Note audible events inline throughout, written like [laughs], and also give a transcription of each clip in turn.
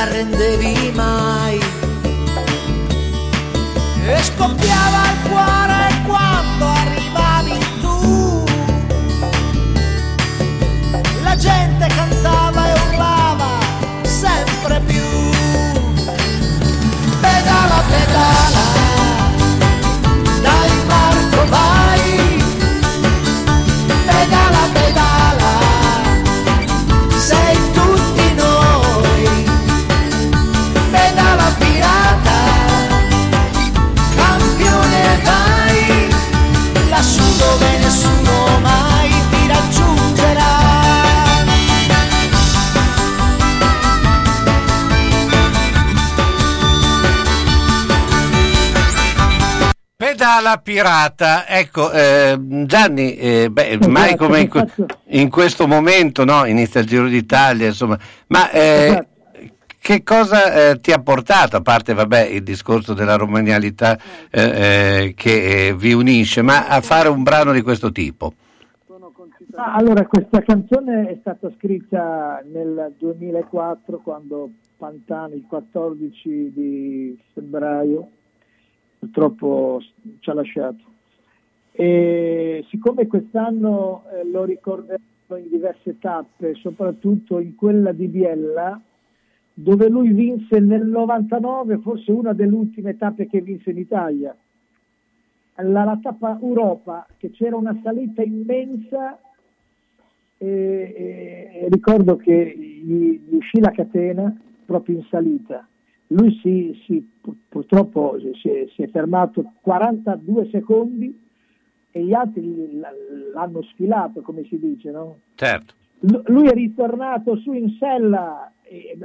arrendevi mai. E scoppiava il Pedala pirata, ecco eh, Gianni, eh, beh, mai come in, in questo momento no? inizia il Giro d'Italia, insomma, ma eh, che cosa eh, ti ha portato, a parte vabbè, il discorso della romanialità eh, eh, che vi unisce, ma a fare un brano di questo tipo? Ah, allora, questa canzone è stata scritta nel 2004 quando Pantani, il 14 di febbraio, purtroppo ci ha lasciato. E siccome quest'anno eh, lo ricorderò in diverse tappe, soprattutto in quella di Biella, dove lui vinse nel 99, forse una delle ultime tappe che vinse in Italia. La, la tappa Europa, che c'era una salita immensa e, e- e ricordo che gli, gli uscì la catena proprio in salita. Lui si, si- pur- purtroppo si è, si è fermato 42 secondi e gli altri l'hanno sfilato, come si dice, no? Certo. L- lui è ritornato su in sella,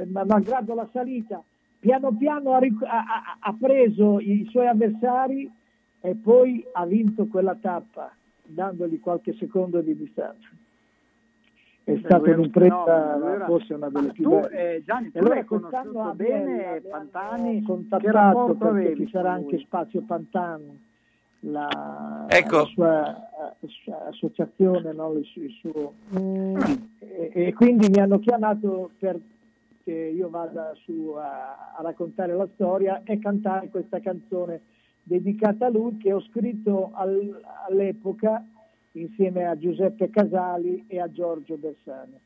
ma- malgrado la salita, piano piano ha, ric- ha- ha preso i suoi avversari e poi ha vinto quella tappa, dandogli qualche secondo di distanza. È stata un'impresa, lui era- forse una delle Ma più tu, belle. eh, Gianni, tu allora conosciuto bene, Pantani, contattato rapporto perché avevi ci sarà anche? Spazio Pantani, la, Ecco. la sua, eh, associazione, no? il, il suo, e, e quindi mi hanno chiamato perché io vada su a, a raccontare la storia e cantare questa canzone dedicata a lui che ho scritto al- all'epoca insieme a Giuseppe Casali e a Giorgio Bersani,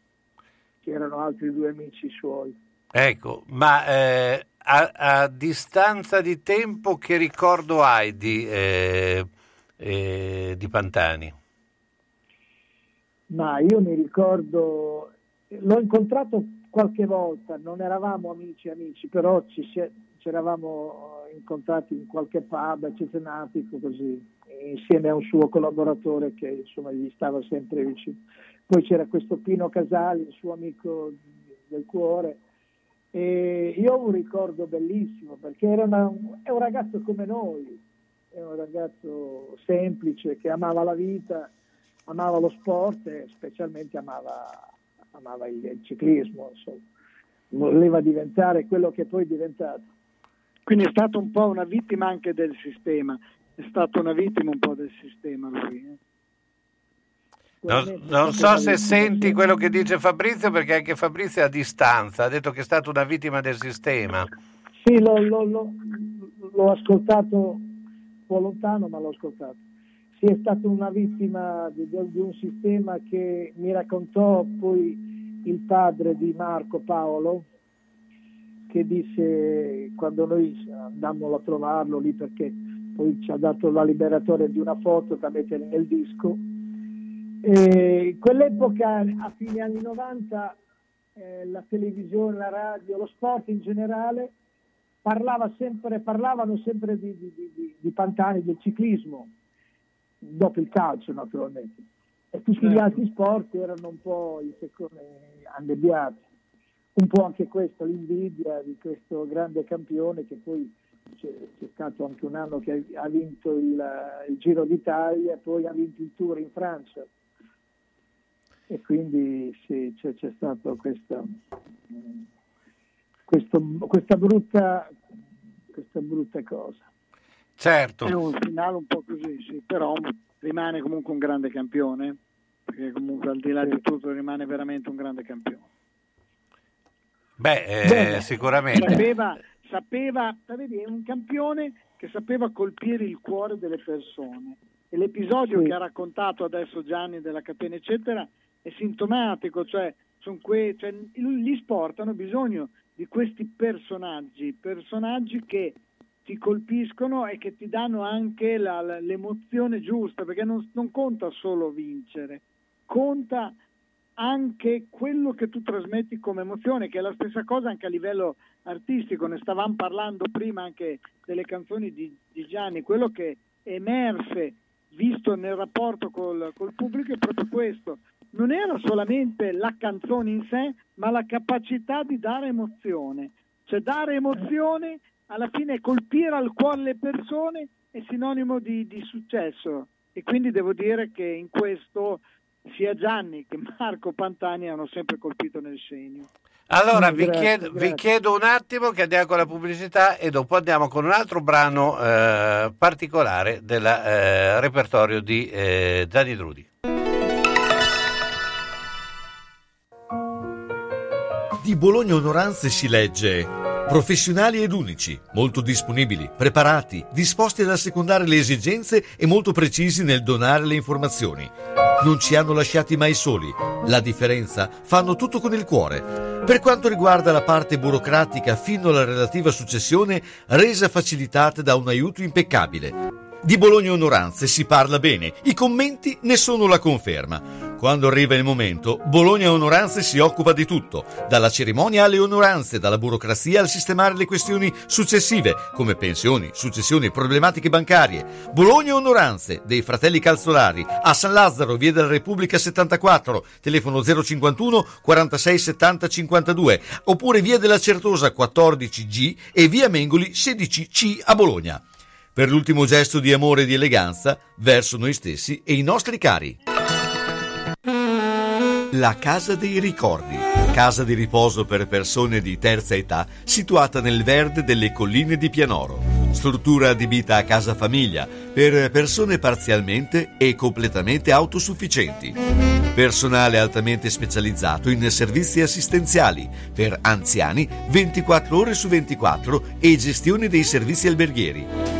che erano altri due amici suoi. Ecco, ma eh, a, a distanza di tempo che ricordo hai di, eh, eh, di Pantani? Ma io mi ricordo, l'ho incontrato qualche volta, non eravamo amici amici, però ci, ci eravamo incontrati in qualche pub cesenatico così, insieme a un suo collaboratore che insomma gli stava sempre vicino. Poi c'era questo Pino Casali, il suo amico del cuore, e io ho un ricordo bellissimo perché una- è un ragazzo come noi, è un ragazzo semplice che amava la vita, amava lo sport e specialmente amava, amava il, il ciclismo, insomma. voleva diventare quello che poi è diventato. Quindi è stato un po' una vittima anche del sistema, è stato una vittima un po' del sistema lui. eh. Non, non so se senti quello che dice Fabrizio, perché anche Fabrizio è a distanza, ha detto che è stata una vittima del sistema. Sì, l'ho, l'ho- l'ho- l'ho ascoltato un po' lontano, ma l'ho ascoltato. Sì, è stata una vittima di, di un sistema che mi raccontò poi il padre di Marco Paolo, che disse quando noi andammo a trovarlo lì perché poi ci ha dato la liberatoria di una foto da mettere nel disco. E quell'epoca, a fine anni 90, eh, la televisione, la radio, lo sport in generale parlava sempre, parlavano sempre di, di- di- di- Pantani, del ciclismo, dopo il calcio naturalmente. E tutti gli Certo. altri sport erano un po' in secondo, annebbiati. Un po' anche questo, l'invidia di questo grande campione che poi c'è, c'è stato anche un anno che ha vinto il, il Giro d'Italia poi ha vinto il Tour in Francia. E quindi sì, c'è, c'è stata questa, questo- questa, brutta, questa brutta cosa. Certo. È un finale un po' così, sì, però rimane comunque un grande campione, perché comunque al di là di tutto rimane veramente un grande campione. Beh, eh, Beh sicuramente. Sapeva, sapeva, vedi, è un campione che sapeva colpire il cuore delle persone. E l'episodio sì. che ha raccontato adesso Gianni della catena, eccetera, è sintomatico, cioè, que- cioè gli sport hanno bisogno di questi personaggi, personaggi che ti colpiscono e che ti danno anche la, la, l'emozione giusta, perché non, non conta solo vincere, conta anche quello che tu trasmetti come emozione, che è la stessa cosa anche a livello artistico. Ne stavamo parlando prima anche delle canzoni di, di Gianni, quello che emerse visto nel rapporto col, col pubblico è proprio questo. Non era solamente la canzone in sé, ma la capacità di dare emozione. Cioè dare emozione, alla fine colpire al cuore le persone è sinonimo di, di successo. E quindi devo dire che in questo sia Gianni che Marco Pantani hanno sempre colpito nel segno. Allora vi, grazie, chiedo, grazie. vi, chiedo, un attimo che andiamo con la pubblicità e dopo andiamo con un altro brano eh, particolare del eh, repertorio di eh, Gianni Drudi. Di Bologna Onoranze si legge Professionali ed unici, molto disponibili, preparati, disposti ad assecondare le esigenze e molto precisi nel donare le informazioni. Non ci hanno lasciati mai soli. La differenza fanno tutto con il cuore. Per quanto riguarda la parte burocratica fino alla relativa successione, resa facilitata da un aiuto impeccabile. Di Bologna Onoranze si parla bene, i commenti ne sono la conferma. Quando arriva il momento, Bologna Onoranze si occupa di tutto, dalla cerimonia alle onoranze, dalla burocrazia al sistemare le questioni successive, come pensioni, successioni e problematiche bancarie. Bologna Onoranze, dei fratelli Calzolari, a San Lazzaro, via della Repubblica 74, telefono 051 46 70 52, oppure via della Certosa 14G e via Mengoli 16C a Bologna per l'ultimo gesto di amore e di eleganza verso noi stessi e i nostri cari. La Casa dei Ricordi, casa di riposo per persone di terza età, situata nel verde delle colline di Pianoro. Struttura adibita a casa famiglia per persone parzialmente e completamente autosufficienti. Personale altamente specializzato in servizi assistenziali per anziani 24 ore su 24 e gestione dei servizi alberghieri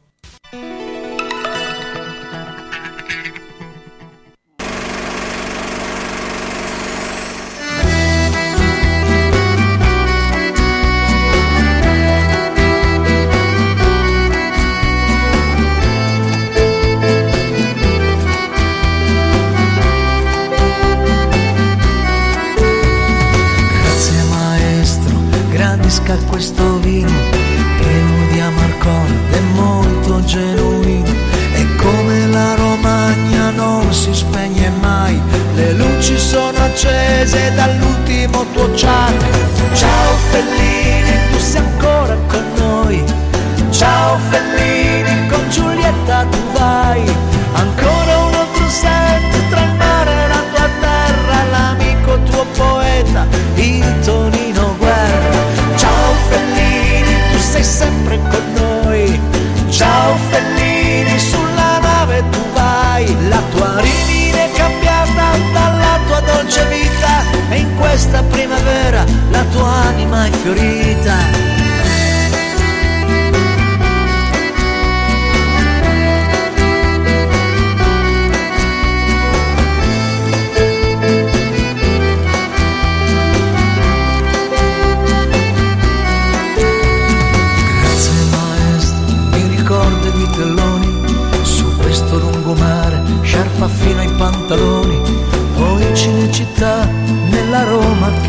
margarita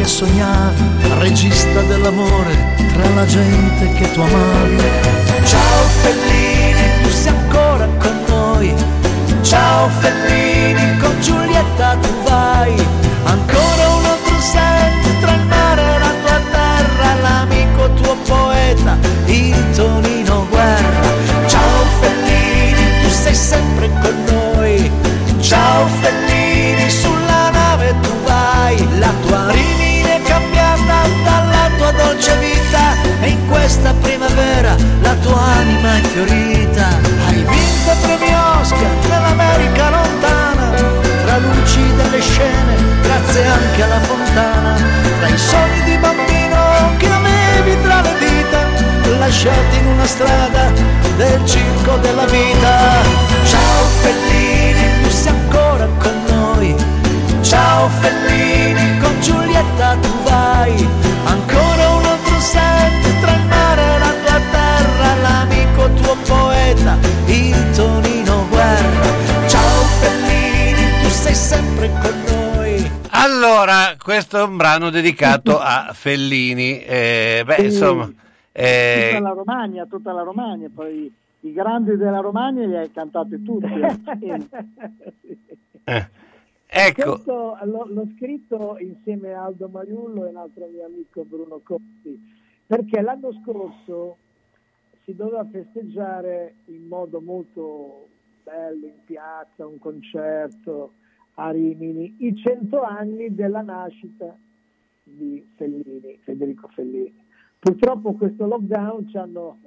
sognavi, regista dell'amore tra la gente che tu amavi. Ciao Fellini, tu sei ancora con noi. Ciao Fellini, con Giulietta tu vai. Ancora un altro set tra il mare e la tua terra, l'amico tuo poeta, il Tonino Guerra. Ciao Fellini, tu sei sempre con noi. Ciao Fellini, sulla nave tu vai. La tua dalla dolce vita e in questa primavera la tua anima è fiorita. Hai vinto premi Oscar nell'America lontana, tra luci delle scene, grazie anche alla fontana, tra i sogni di bambino che avevi tra le dita, lasciati in una strada del circo della vita. Ciao Fellini, tu sei ancora con noi. Ciao Fellini, con Giulietta tu vai. Ancora il Tonino Guerra. Ciao Fellini, tu sei sempre con noi. Allora, questo è un brano dedicato a Fellini. Eh, beh, insomma, eh, Tutta la Romagna, tutta la Romagna, poi i grandi della Romagna li hai cantati tutti. eh. [laughs] eh, ecco, Questo l'ho, l'ho scritto insieme a Aldo Mariullo e un altro mio amico Bruno Cotti, perché l'anno scorso si doveva festeggiare in modo molto bello in piazza, un concerto a Rimini, i cento anni della nascita di Fellini, Federico Fellini. Purtroppo questo lockdown ci, hanno,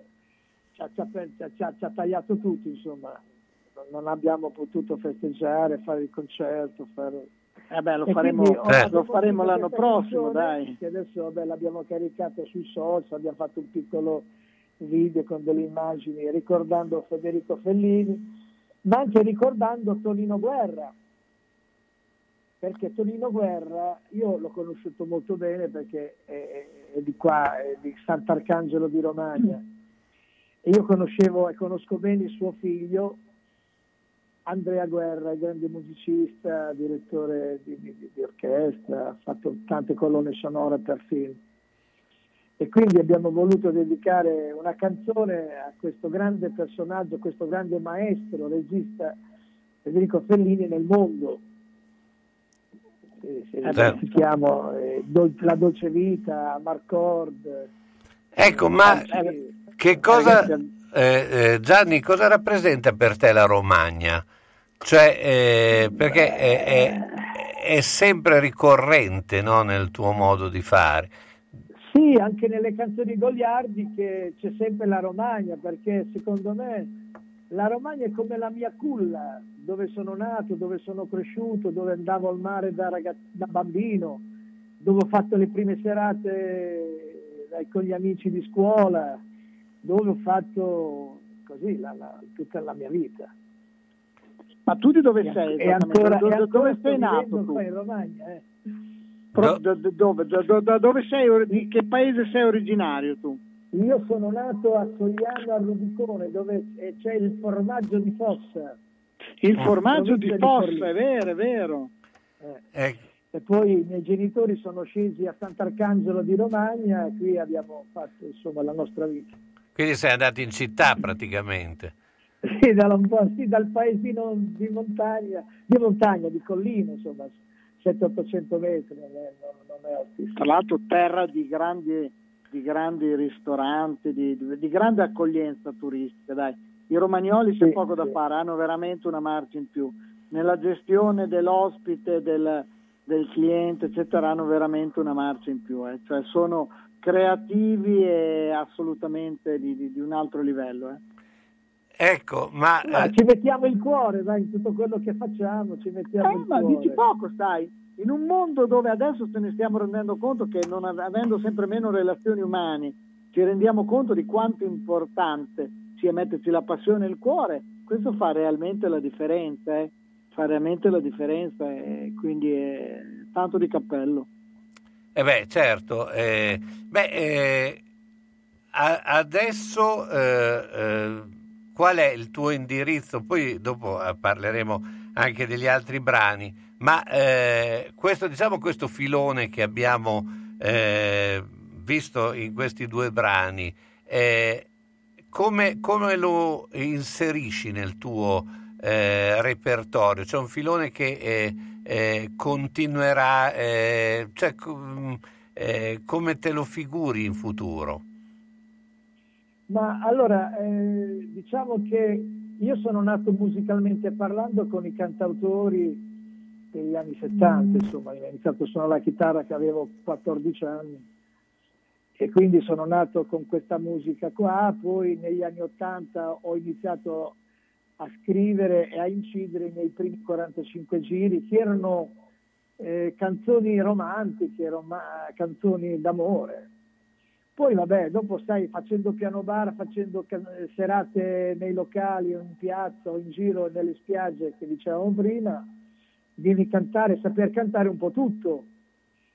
ci, ha, ci ha- ci ha- ci ha tagliato tutti, insomma, non- abbiamo potuto festeggiare, fare il concerto, fare... Eh beh, lo faremo, Eh. lo faremo l'anno prossimo, dai. Che adesso vabbè, l'abbiamo caricata sui social, abbiamo fatto un piccolo video con delle immagini ricordando Federico Fellini, ma anche ricordando Tonino Guerra. Perché Tonino Guerra io l'ho conosciuto molto bene perché è, è di qua, è di Sant'Arcangelo di Romagna. E io conoscevo e conosco bene suo figlio, Andrea Guerra, grande musicista, direttore di, di- di orchestra, ha fatto tante colonne sonore per film. E quindi abbiamo voluto dedicare una canzone a questo grande personaggio, questo grande maestro, regista Federico Fellini nel mondo. Eh, Certo. citiamo eh, Dol- La dolce vita, Marcord. ecco, ma eh, che cosa, eh, eh, Gianni, cosa rappresenta per te la Romagna? Cioè, eh, perché è, è- è sempre ricorrente no, nel tuo modo di fare. Sì, anche nelle canzoni goliardi che c'è sempre la Romagna, perché secondo me la Romagna è come la mia culla, dove sono nato, dove sono cresciuto, dove andavo al mare da, ragaz- da bambino, dove ho fatto le prime serate dai- con gli amici di scuola, dove ho fatto così la- la- tutta la mia vita. Ma tu di dove E, sei? e ancora, Do- e ancora dove sei nato tu? in Romagna. eh. Pro- Do- do- do- dove, do- da dove sei, or- di che paese sei originario tu? Io sono nato a Sogliano a Rubicone dove eh, c'è il formaggio di Fossa. Il formaggio di di Fossa, Forlì. è vero, è vero. Eh, Ecco, E poi i miei genitori sono scesi a Sant'Arcangelo di Romagna e qui abbiamo fatto insomma la nostra vita. quindi sei andato in città praticamente. Sì, da un po', sì, dal paesino di montagna, di montagna, di collina, insomma, 700-800 metri, non è, non- non è altissimo. Tra l'altro terra di grandi, di grandi ristoranti, di, di- grande accoglienza turistica, dai. I romagnoli c'è Sì, poco da sì. fare, hanno veramente una marcia in più. Nella gestione dell'ospite, del, del cliente, eccetera, hanno veramente una marcia in più. eh. Cioè sono creativi e assolutamente di, di- di un altro livello. eh. Ecco, ma Ma eh, ci mettiamo il cuore, dai, in tutto quello che facciamo, ci mettiamo Eh, il ma cuore. dici poco, stai. In un mondo dove adesso ce ne stiamo rendendo conto che non av- avendo sempre meno relazioni umane, ci rendiamo conto di quanto importante sia metterci la passione e il cuore, questo fa realmente la differenza, eh. fa realmente la differenza e quindi è tanto di cappello. eh beh, certo. eh, beh, eh, a- adesso eh, eh, qual è il tuo indirizzo? Poi dopo eh, parleremo anche degli altri brani, ma eh, questo, diciamo, questo filone che abbiamo eh, visto in questi due brani, eh, come, come, lo inserisci nel tuo eh, repertorio? C'è un filone che eh, continuerà, cioè, come te lo figuri in futuro? Ma allora, diciamo che io sono nato musicalmente parlando con i cantautori degli anni 70, insomma, ho iniziato a suonare la chitarra che avevo 14 anni e quindi sono nato con questa musica qua, poi negli anni 80 ho iniziato a scrivere e a incidere i miei primi 45 giri che erano eh, canzoni romantiche, rom- canzoni d'amore. Poi vabbè, dopo stai facendo piano bar, facendo serate nei locali o in piazza o in giro nelle spiagge che dicevamo prima, devi cantare, saper cantare un po' tutto.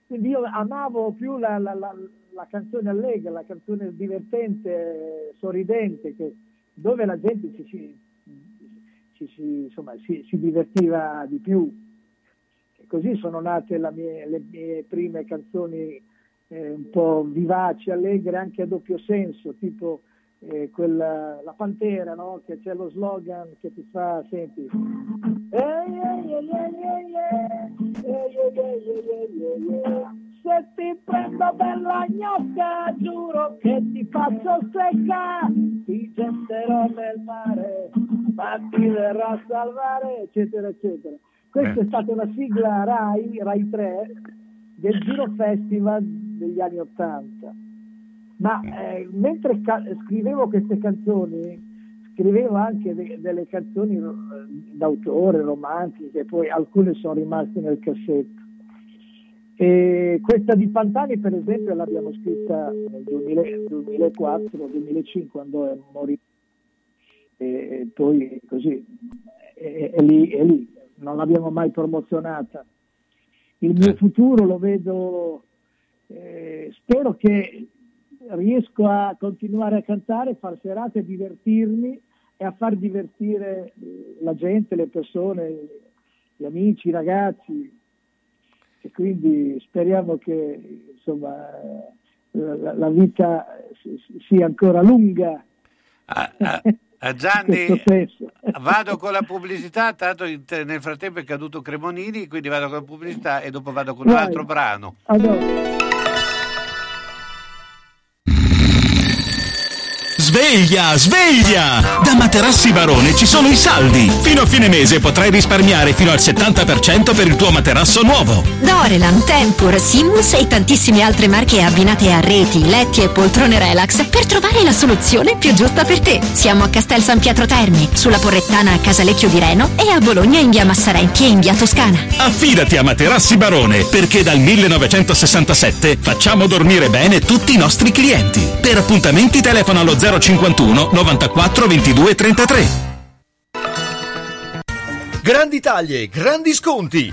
Quindi io amavo più la, la, la, la canzone allegra, la canzone divertente, sorridente, che, dove la gente ci, ci, ci insomma, si, si, divertiva di più. E così sono nate mie, le mie prime canzoni eh, un po' vivaci, allegre, anche a doppio senso, tipo eh, quella, la pantera, no? che c'è lo slogan che ti fa, senti, se ti prendo bella gnocca, giuro che ti faccio secca, ti getterò nel mare, ma ti verrò a salvare, eccetera, eccetera. Questa è stata una sigla RAI, RAI 3, del Giro Festival degli anni Ottanta. Ma eh, mentre ca- scrivevo queste canzoni, scrivevo anche de- delle canzoni eh, d'autore, romantiche, poi alcune sono rimaste nel cassetto. E questa di Pantani, per esempio, l'abbiamo scritta nel 2004-2005, quando morì. E poi così, è, è, lì, è lì, non l'abbiamo mai promozionata. Il mio futuro lo vedo, eh, spero che riesco a continuare a cantare, far serate, divertirmi e a far divertire eh, la gente, le persone, gli amici, i ragazzi. E quindi speriamo che insomma, la, la vita sia ancora lunga. Ah, ah, ah [laughs] Gianni, vado con la [laughs] pubblicità, tanto nel frattempo è caduto Cremonini, quindi vado con la pubblicità e dopo vado con Vai. un altro brano. Allora. Sveglia, sveglia! Da Materassi Barone ci sono i saldi. Fino a fine mese potrai risparmiare fino al 70% per il tuo materasso nuovo. Dorelan, Tempur, Simus e tantissime altre marche abbinate a reti, letti e poltrone relax per trovare la soluzione più giusta per te. Siamo a Castel San Pietro Termi, sulla Porrettana a Casalecchio di Reno e a Bologna in via Massarenti e in via Toscana. Affidati a Materassi Barone perché dal 1967 facciamo dormire bene tutti i nostri clienti. Per appuntamenti telefono allo 0 051 94 22 33. Grandi taglie, grandi sconti.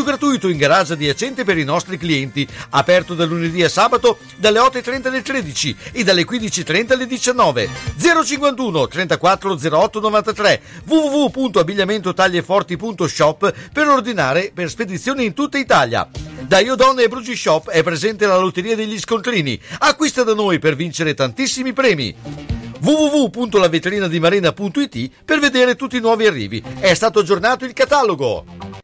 gratuito in garage adiacente per i nostri clienti. Aperto da lunedì a sabato dalle 8.30 alle 13 e dalle 15.30 alle 19. 051 34 08 93 www.abbigliamentotaglieforti.shop per ordinare per spedizioni in tutta Italia. Da Iodonna e Brugi Shop è presente la lotteria degli scontrini. Acquista da noi per vincere tantissimi premi www.lavetrinadimarina.it per vedere tutti i nuovi arrivi. È stato aggiornato il catalogo.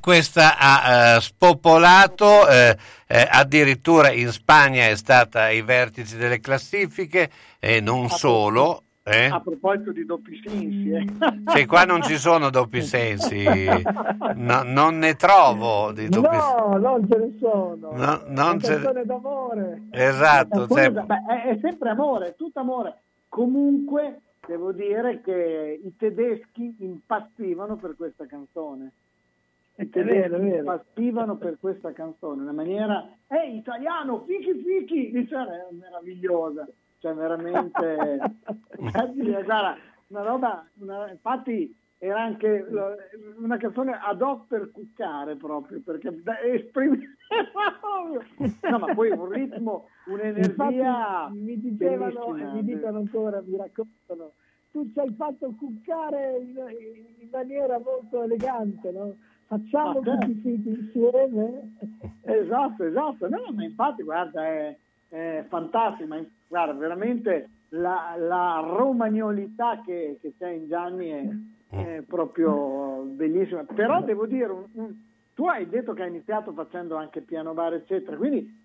Questa ha uh, spopolato, eh, eh, addirittura in Spagna è stata ai vertici delle classifiche e non solo. Eh? A proposito di doppi sensi, eh. Sì, qua non ci sono doppi sensi, no, non ne trovo di doppi No, non ce ne sono. No, non ce... d'amore. Esatto. È, cioè... è, è sempre amore, è tutto amore. Comunque devo dire che i tedeschi impazzivano per questa canzone. I tedeschi vero, impazzivano per questa canzone, una maniera, ehi italiano, fichi fichi, è meravigliosa, cioè veramente, [laughs] guarda, una roba, una, infatti era anche una canzone ad hoc per cuccare proprio, perché esprime... [laughs] no, ma poi un ritmo, un'energia... Infatti, mi dicevano e mi dicono ancora, mi raccontano, tu ci hai fatto cuccare in, in maniera molto elegante, no? Facciamo ah, tutti certo. insieme? Esatto, esatto. No, ma infatti, guarda, è, è fantastico, ma guarda, veramente la, la romagnolità che, che c'è in Gianni è è proprio bellissima. Però devo dire, un, un, tu hai detto che hai iniziato facendo anche piano bar, eccetera, quindi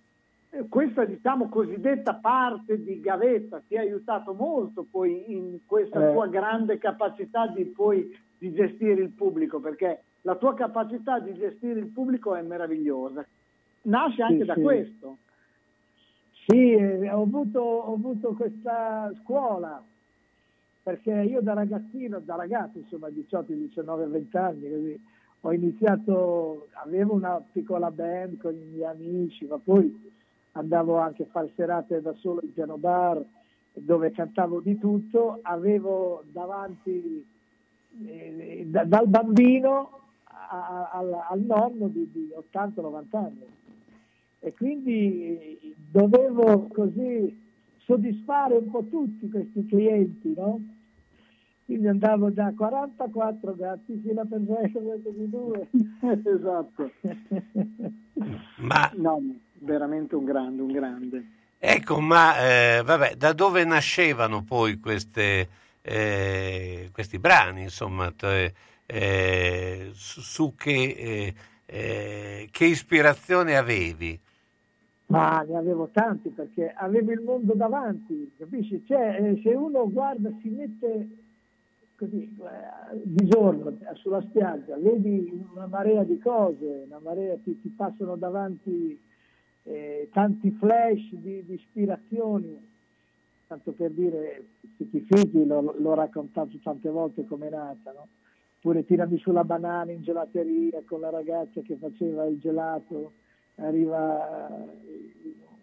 eh, questa diciamo cosiddetta parte di gavetta ti ha aiutato molto poi in questa eh. tua grande capacità di poi di gestire il pubblico, perché la tua capacità di gestire il pubblico è meravigliosa. Nasce anche sì, da sì. questo. Sì, eh, ho avuto, ho avuto questa scuola perché io da ragazzino, da ragazzo, insomma 18, 19, 20 anni, così, ho iniziato, avevo una piccola band con i miei amici, ma poi andavo anche a fare serate da solo in piano bar dove cantavo di tutto, avevo davanti eh, da, dal bambino a, a, al, al, nonno di, di 80-90 anni e quindi dovevo così soddisfare un po' tutti questi clienti, no? quindi andavo da 44 gatti fino a pensare di due. esatto. ma... No, veramente un grande, un grande. Ecco, ma eh, vabbè, da dove nascevano poi queste, eh, questi brani, insomma, te, eh, su, che, eh, eh, che ispirazione avevi? Ma ne avevo tanti perché avevo il mondo davanti, capisci? Cioè, eh, se uno guarda, si mette così eh, di giorno sulla spiaggia, vedi una marea di cose, una marea, ti, ti passano davanti eh, tanti flash di, di, ispirazioni, tanto per dire, Fichi Fichi l'ho, l'ho raccontato tante volte come è nata, no? Oppure tirami sulla banana in gelateria con la ragazza che faceva il gelato, arriva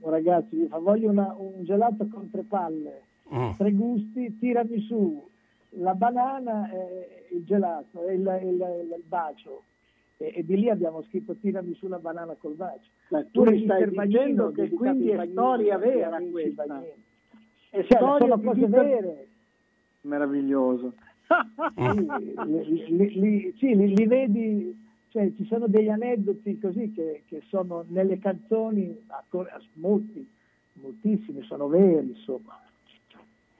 un ragazzo e gli fa voglio una, un gelato con tre palle, mm. tre gusti, tirami su, la banana e il gelato e il, il, il, il bacio. E, e, di lì abbiamo scritto tirami sulla banana col bacio. Ma tu mi stai dicendo che quindi è storia vera questa. È cioè, sono cose vere. Meraviglioso. Sì, li, li, sì li, li, vedi, cioè, ci sono degli aneddoti così che, che sono nelle canzoni, molti, moltissimi, sono veri, insomma.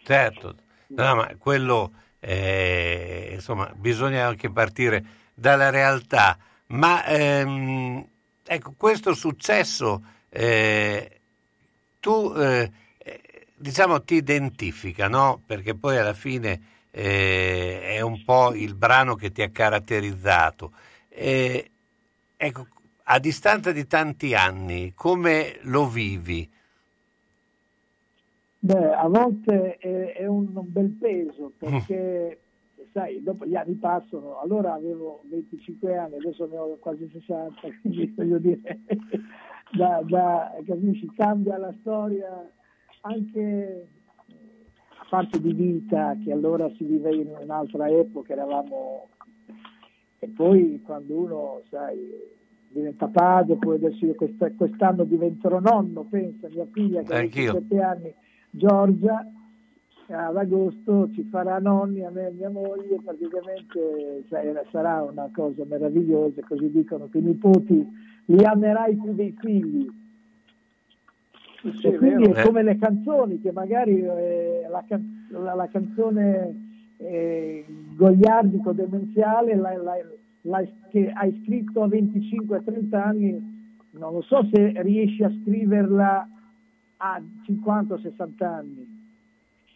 Certo, no, ma quello eh, insomma, bisogna anche partire dalla realtà. Ma ehm, ecco, questo successo eh, tu eh, diciamo ti identifica, no? Perché poi alla fine eh, è un po' il brano che ti ha caratterizzato. Eh, ecco, a distanza di tanti anni, come lo vivi? Beh, a volte è, è un, bel peso perché, sai, dopo gli anni passano, allora avevo 25 anni, adesso ne ho quasi 60, [laughs] quindi voglio dire, [laughs] da, da, capisci, cambia la storia anche parte di vita, che allora si vive in un'altra epoca, eravamo... E poi quando uno, sai, diventa padre, poi adesso io quest'anno diventerò nonno, pensa, mia figlia che ha 17 anni Giorgia ad agosto ci farà nonni a me e mia moglie, praticamente sarà una cosa meravigliosa, così dicono che i nipoti li amerai più dei figli. Sì, quindi è come le canzoni, che magari eh, la, la, la, canzone eh, gogliardico demenziale la, la, che hai scritto a 25-30 anni, non lo so se riesci a scriverla a 50-60 anni.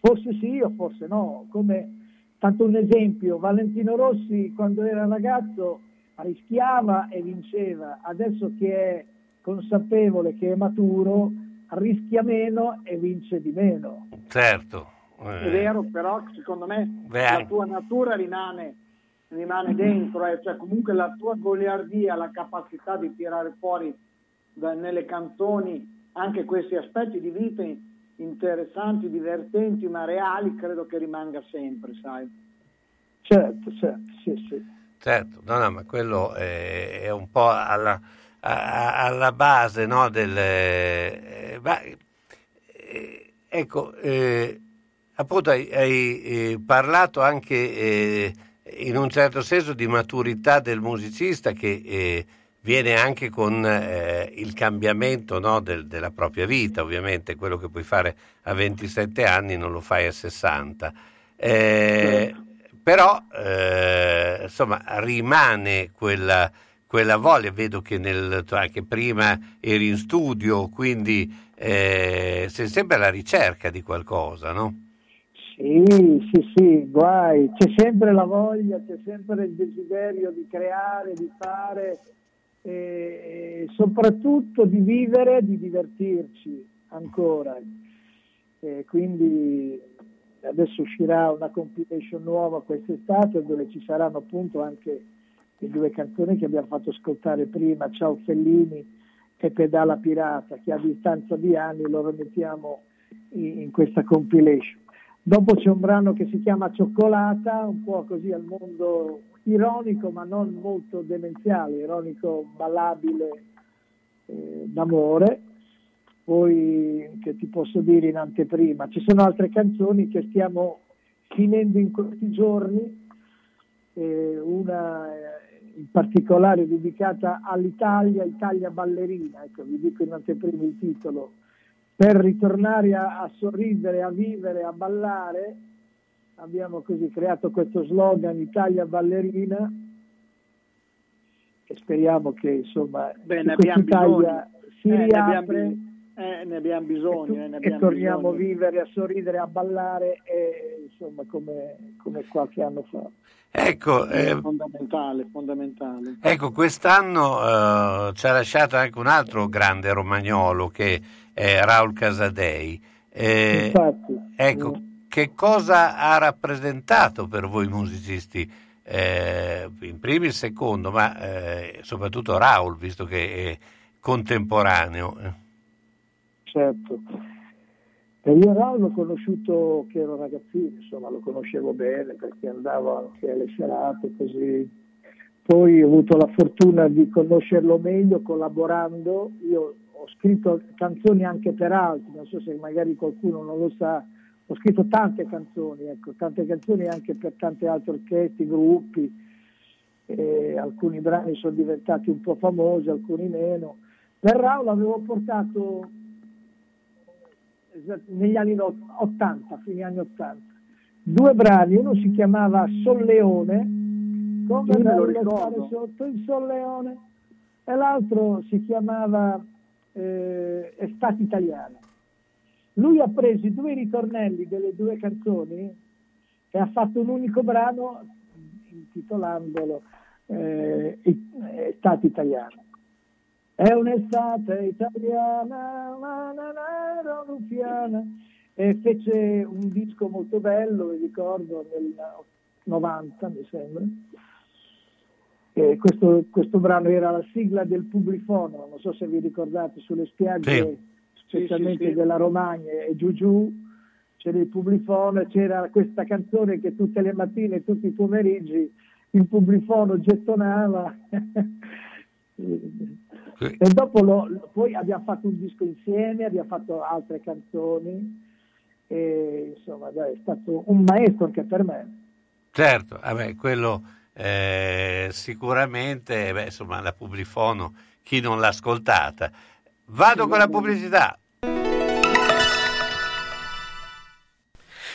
Forse sì o forse no. Come tanto un esempio, Valentino Rossi quando era ragazzo rischiava e vinceva, adesso che è consapevole, che è maturo, rischia meno e vince di meno. Certo. Eh. È vero, però secondo me Beh, la tua natura rimane, rimane dentro, eh. cioè comunque la tua goliardia, la capacità di tirare fuori da, nelle canzoni anche questi aspetti di vita interessanti, divertenti, ma reali, credo che rimanga sempre, sai. Certo, certo, sì, sì. Certo, no, no, ma quello è, è un po' alla, a, alla base no, del... Eh, ma, eh, ecco, eh, appunto hai, hai eh, parlato anche eh, in un certo senso di maturità del musicista che eh, viene anche con il cambiamento no, del, della propria vita, ovviamente quello che puoi fare a 27 anni non lo fai a 60. Eh, però insomma rimane quella, quella, voglia, vedo che nel, anche prima eri in studio, quindi eh, sei sempre alla ricerca di qualcosa, no? Sì, sì, sì, guai, c'è sempre la voglia, c'è sempre il desiderio di creare, di fare e soprattutto di vivere, di divertirci ancora. E quindi adesso uscirà una compilation nuova quest'estate dove ci saranno appunto anche le due canzoni che abbiamo fatto ascoltare prima, Ciao Fellini e Pedala Pirata, che a distanza di anni lo rimettiamo in, questa compilation. Dopo c'è un brano che si chiama Cioccolata, un po' così al mondo ironico ma non molto demenziale, ironico ballabile eh, d'amore. Poi che ti posso dire in anteprima, ci sono altre canzoni che stiamo finendo in questi giorni, eh, una in particolare dedicata all'Italia, Italia ballerina, ecco vi dico in anteprima il titolo, per ritornare a, a sorridere, a vivere, a ballare abbiamo così creato questo slogan Italia ballerina e speriamo che insomma Beh, ne abbiamo Italia si eh, riapre eh, ne abbiamo bisogno, e, eh, ne abbiamo e torniamo bisogno. a vivere, a sorridere, a ballare e, insomma come, come qualche anno fa. Ecco, eh, fondamentale, fondamentale. Ecco, quest'anno uh, ci ha lasciato anche un altro grande romagnolo che è Raul Casadei. Eh, Infatti, ecco, eh che cosa ha rappresentato per voi musicisti? Eh, in primo il secondo, ma eh, soprattutto Raul, visto che è contemporaneo. Certo. E io Raul l'ho conosciuto che ero ragazzino, insomma lo conoscevo bene perché andavo anche alle serate così. Poi ho avuto la fortuna di conoscerlo meglio collaborando. Io ho scritto canzoni anche per altri, non so se magari qualcuno non lo sa, ho scritto tante canzoni, ecco, tante canzoni anche per tante altre orchestre, gruppi, eh, alcuni brani sono diventati un po' famosi, alcuni meno. Per Raul avevo portato negli anni 80, fine anni 80, due brani, uno si chiamava Solleone, come sì, lo ricordo sotto il Solleone, e l'altro si chiamava eh, Estate Italiana. Lui ha preso i due ritornelli delle due canzoni e ha fatto un unico brano intitolandolo eh, Estate italiana. È un'estate italiana, na, na, na, ruffiana, e fece un disco molto bello, mi ricordo, nel 90 mi sembra. E questo, questo brano era la sigla del Publifono, non so se vi ricordate, sulle spiagge sì specialmente sì, sì, della Romagna e giù giù, c'era il Publifono c'era questa canzone che tutte le mattine tutti i pomeriggi il Publifono gettonava. [laughs] e dopo lo, poi abbiamo fatto un disco insieme, abbiamo fatto altre canzoni e insomma dai, è stato un maestro anche per me. Certo, vabbè, quello eh, sicuramente, beh, insomma, la Publifono, chi non l'ha ascoltata. Vado con la pubblicità.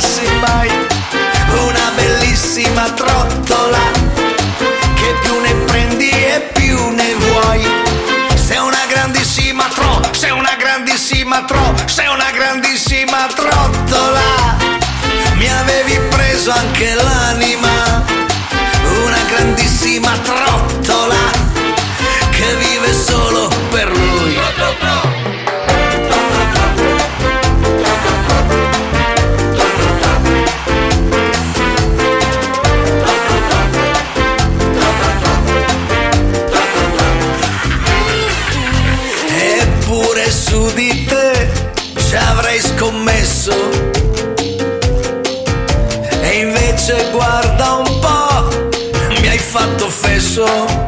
see. Fatto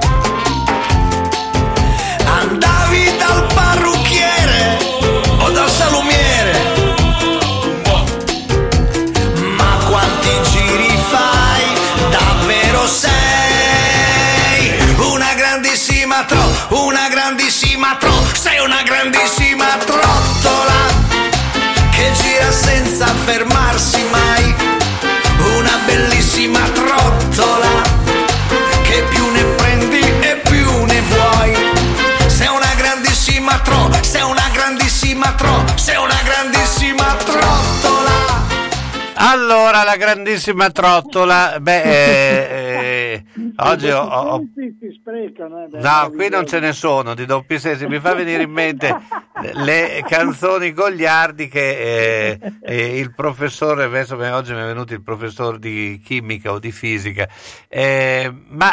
Allora, la grandissima trottola, beh, eh, eh, oggi ho, ho- sprecano. eh, beh, No, qui non ce ne sono di doppi sensi, mi fa venire in mente le canzoni gogliardi che eh, eh, il professore, adesso mi- oggi mi è venuto il professore di chimica o di fisica, eh, ma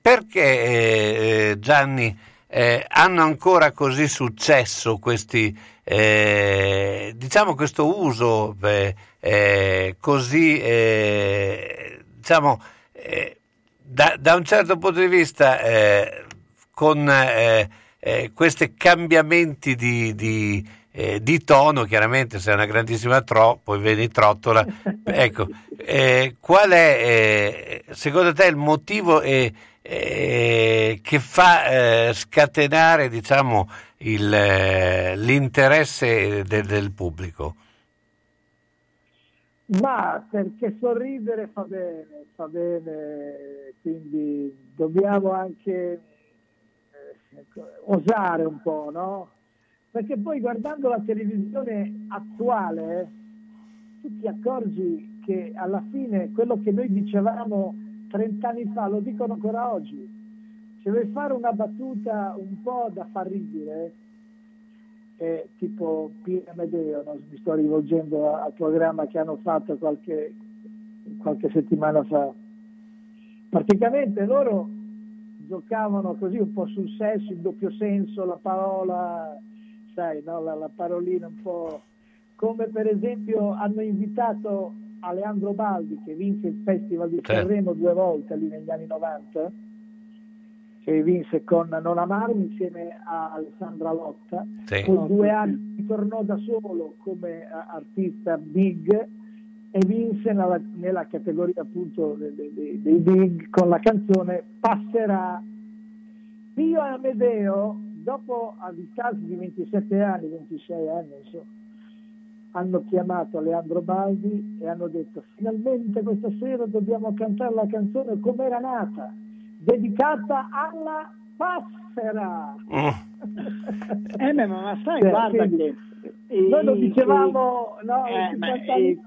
perché Gianni eh, hanno ancora così successo questi, eh, diciamo questo uso eh, eh così, eh, diciamo, eh, da, da, un certo punto di vista con questi cambiamenti di, di, di, tono, chiaramente se è una grandissima tro, poi vedi trottola, [laughs] ecco, qual è secondo te il motivo e eh, che fa eh, scatenare diciamo, il, eh, l'interesse de, del pubblico? Ma perché sorridere fa bene, fa bene, quindi dobbiamo anche eh, osare un po', no? Perché poi guardando la televisione attuale, tu ti accorgi che alla fine quello che noi dicevamo 30 anni fa, lo dicono ancora oggi. Se vuoi fare una battuta un po' da far ridere, eh, tipo Pino Medeo, no? mi sto rivolgendo al programma che hanno fatto qualche, qualche settimana fa. Praticamente loro giocavano così un po' sul sesso, il doppio senso, la parola, sai, no? la, la parolina un po' come per esempio hanno invitato Aleandro Baldi che vinse il Festival di Sanremo due volte lì negli anni 90 che vinse con Non amarmi insieme a Alessandra Lotta sì. poi due anni tornò da solo come artista big e vinse nella, nella categoria appunto dei, dei, dei, big con la canzone Passerà Pio Amedeo dopo a distanza di 27 anni 26 anni insomma hanno chiamato Leandro Baldi e hanno detto finalmente questa sera dobbiamo cantare la canzone come era nata, dedicata alla passera. Mm. [laughs] eh, ma, ma sai, cioè, guarda quindi, che... Noi lo dicevamo i, no, eh, i,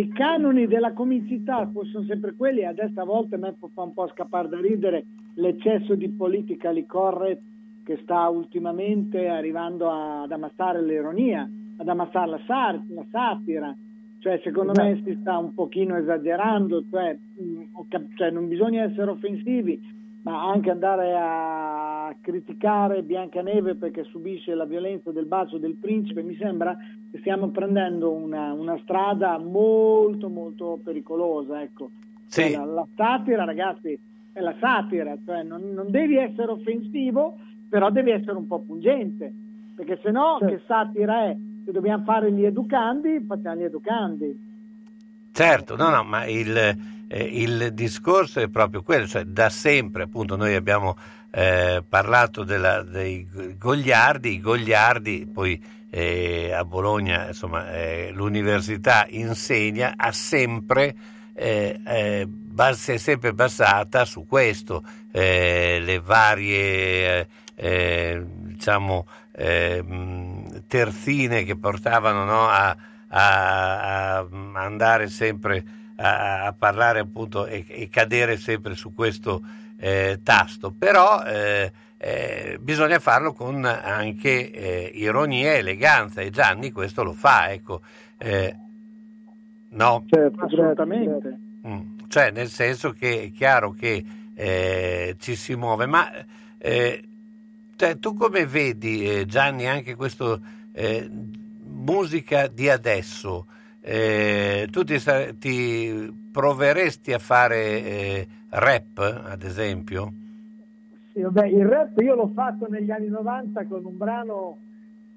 i, canoni della comicità sono sempre quelli, adesso a volte mi fa un po' scappare da ridere l'eccesso di politically correct che sta ultimamente arrivando ad ammassare l'ironia ad ammazzare la, sar- la satira, cioè secondo me si sta un pochino esagerando, cioè, mh, mm, cioè, non bisogna essere offensivi, ma anche andare a criticare Biancaneve perché subisce la violenza del bacio del principe, mi sembra che stiamo prendendo una, una strada molto molto pericolosa. Ecco. Sì. Cioè, la, la, satira, ragazzi, è la satira, cioè non, non, devi essere offensivo, però devi essere un po' pungente, perché se no sì. che satira è? Se dobbiamo fare gli educandi, facciamo gli educandi. Certo, no, no, ma il, eh, il discorso è proprio quello, cioè da sempre appunto noi abbiamo eh, parlato della, dei gogliardi, i gogliardi poi eh, a Bologna insomma eh, l'università insegna, ha sempre, eh, eh, si è sempre basata su questo, le varie diciamo eh, terzine che portavano no, a, a, a, andare sempre a, a parlare appunto e, e, cadere sempre su questo eh, tasto, però eh, eh, bisogna farlo con anche eh, ironia e eleganza e Gianni questo lo fa, ecco. Eh, no? Certo, assolutamente. Mm, cioè nel senso che è chiaro che eh, ci si muove, ma cioè, tu come vedi, eh, Gianni, anche questa eh, musica di adesso? Eh, tu ti, ti, proveresti a fare eh, rap, ad esempio? Sì, vabbè, il rap io l'ho fatto negli anni 90 con un brano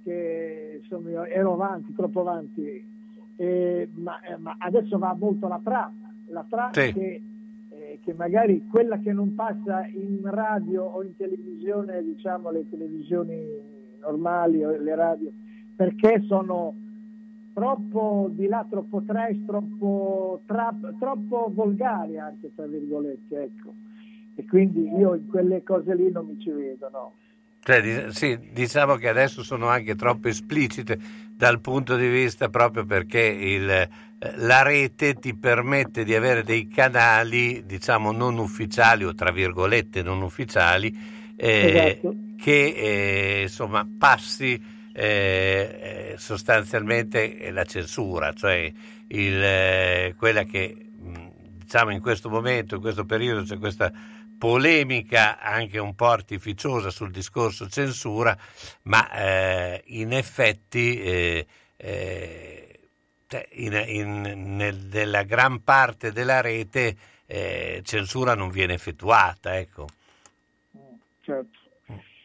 che insomma, ero avanti, troppo avanti, ma, eh, ma, adesso va molto la trap, la trap sì. che che magari quella che non passa in radio o in televisione, diciamo le televisioni normali o le radio, perché sono troppo di là, troppo trash, troppo, trap, troppo volgari anche tra virgolette, ecco. E quindi io in quelle cose lì non mi ci vedo, no. Cioè, sì, diciamo che adesso sono anche troppo esplicite dal punto di vista proprio perché il, la rete ti permette di avere dei canali, diciamo, non ufficiali o tra virgolette non ufficiali, eh, esatto. che eh, insomma passi eh, eh sostanzialmente la censura, cioè il, eh, quella che diciamo in questo momento, in questo periodo c'è questa polemica anche un po' artificiosa sul discorso censura, ma eh, in effetti eh, eh, in, in, nel, nella gran parte della rete eh, censura non viene effettuata. Ecco. Certo.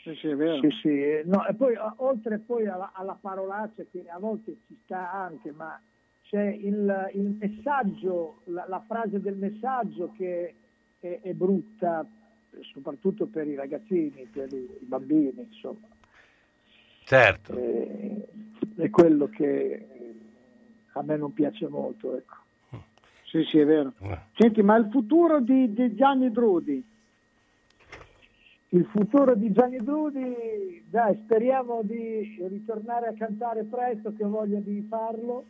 Sì, sì, è vero. Sì, sì. No, e poi, oltre poi alla, alla, parolaccia che a volte ci sta anche, ma c'è il, il messaggio, la, la, frase del messaggio che è, è, brutta, soprattutto per i ragazzini, per i, i bambini, insomma. Certo. E, è quello che a me non piace molto, ecco. Sì, sì, è vero. Eh. Senti, ma il futuro di, di Gianni Drudi? Il futuro di Gianni Drudi, dai, speriamo di ritornare a cantare presto, che ho voglia di farlo.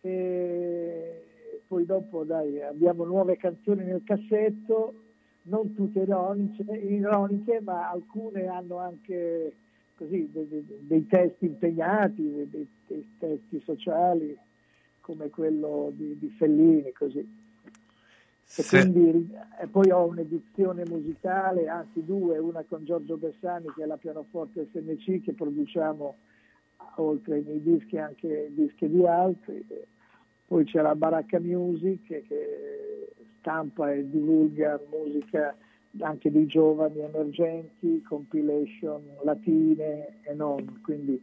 E poi dopo, dai, abbiamo nuove canzoni nel cassetto, non tutte ironiche, ironiche ma alcune hanno anche così, dei, dei, testi impegnati, dei, dei testi sociali come quello di, di Fellini, così. E, quindi, e poi ho un'edizione musicale, anzi due, una con Giorgio Bessani che è la pianoforte SNC che produciamo oltre ai miei dischi anche dischi di altri, poi c'è la Baracca Music che, che stampa e divulga musica anche di giovani emergenti, compilation latine e non, quindi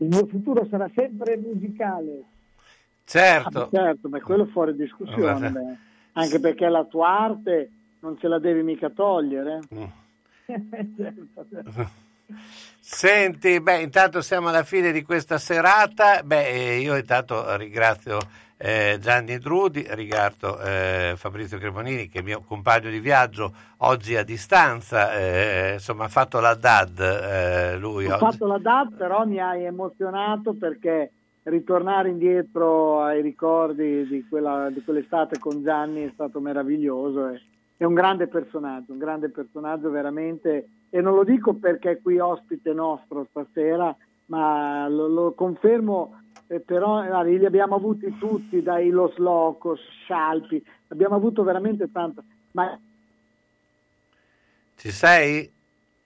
il mio futuro sarà sempre musicale. Certo. Ah, certo, ma quello fuori discussione, beh. anche perché la tua arte non ce la devi mica togliere. Certo. [laughs] Senti, beh, intanto siamo alla fine di questa serata. Beh, io intanto ringrazio eh, Gianni Drudi, ringrazio eh, Fabrizio Cremonini, che è mio compagno di viaggio oggi a distanza. Eh, insomma, ha fatto la DAD. Eh, lui Ho oggi. fatto la DAD, però mi hai emozionato perché ritornare indietro ai ricordi di, quella, di quell'estate con Gianni è stato meraviglioso. È, è un grande personaggio, un grande personaggio veramente, e non lo dico perché è qui ospite nostro stasera, ma lo, lo confermo, eh, però eh, li abbiamo avuti tutti, dai Los Locos, Scialpi, abbiamo avuto veramente tanto. Ma... Ci sei?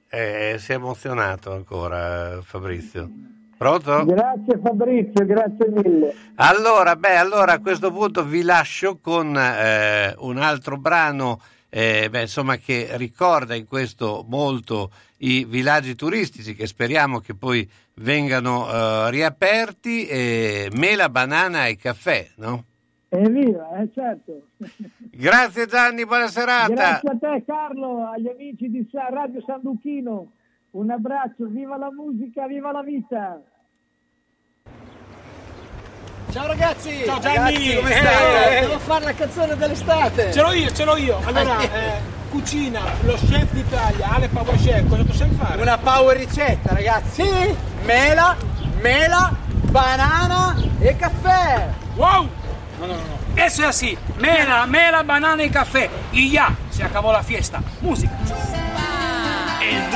Eh, si è emozionato ancora Fabrizio. Pronto? Grazie Fabrizio, grazie mille. Allora, beh, allora a questo punto vi lascio con eh, un altro brano eh, beh, insomma, che ricorda in questo molto i villaggi turistici che speriamo che poi vengano eh, riaperti, eh, mela, banana e caffè, no? Evviva, eh, certo. Grazie Gianni, buona serata. Grazie a te Carlo, agli amici di Radio San Lucchino. Un abbraccio, viva la musica, viva la vita. Ciao ragazzi! Ciao Gianni! Ragazzi, come stai? Eh, devo fare la canzone dell'estate! Ce l'ho io, ce l'ho io! Allora, eh, cucina, lo chef d'Italia, Ale Power Chef, cosa sai fare? Una power ricetta ragazzi! Mela, mela, banana e caffè! Wow! No, no, no. Eso es así. Mela, mela, banana y café. Y ya, se acabó la fiesta. Música. El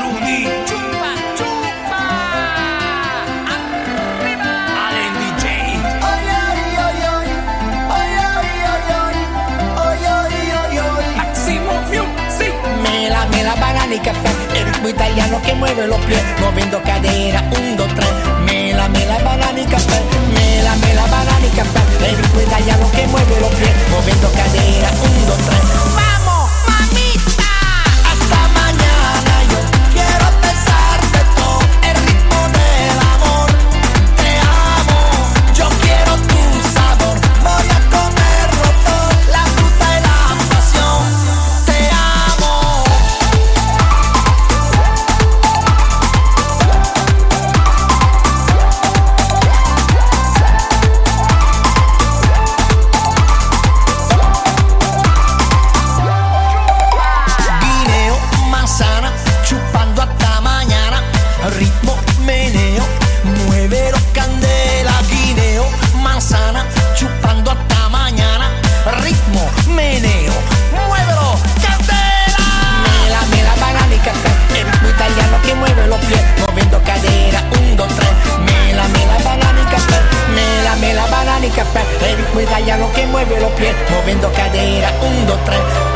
Drudy. y café, el ritmo italiano que mueve los pies, moviendo cadera, un, dos, tres, mela, mela, banana y café, mela, mela, banana y café, el ritmo italiano que mueve los pies, moviendo cadera, un, dos, tres. Italiano que mueve los pies, moviendo cadera, un, dos, tres.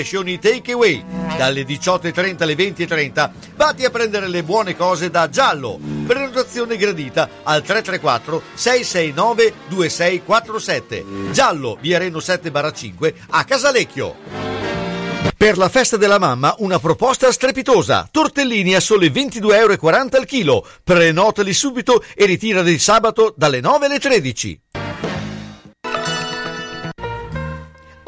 crescioni takeaway. Dalle 18.30 alle 20.30 vatti a prendere le buone cose da Giallo. Prenotazione gradita al 334 669 2647. Giallo, via Reno 7 5 a Casalecchio. Per la festa della mamma una proposta strepitosa. Tortellini a sole 22,40 euro al chilo. Prenotali subito e ritirali sabato dalle 9 alle 13.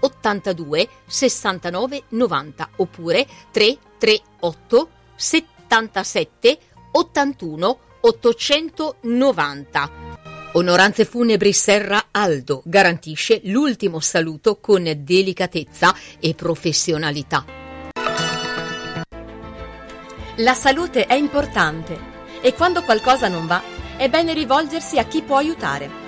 82 69 90 oppure 338 77 81 890. Onoranze Funebri Serra Aldo garantisce l'ultimo saluto con delicatezza e professionalità. La salute è importante e quando qualcosa non va è bene rivolgersi a chi può aiutare.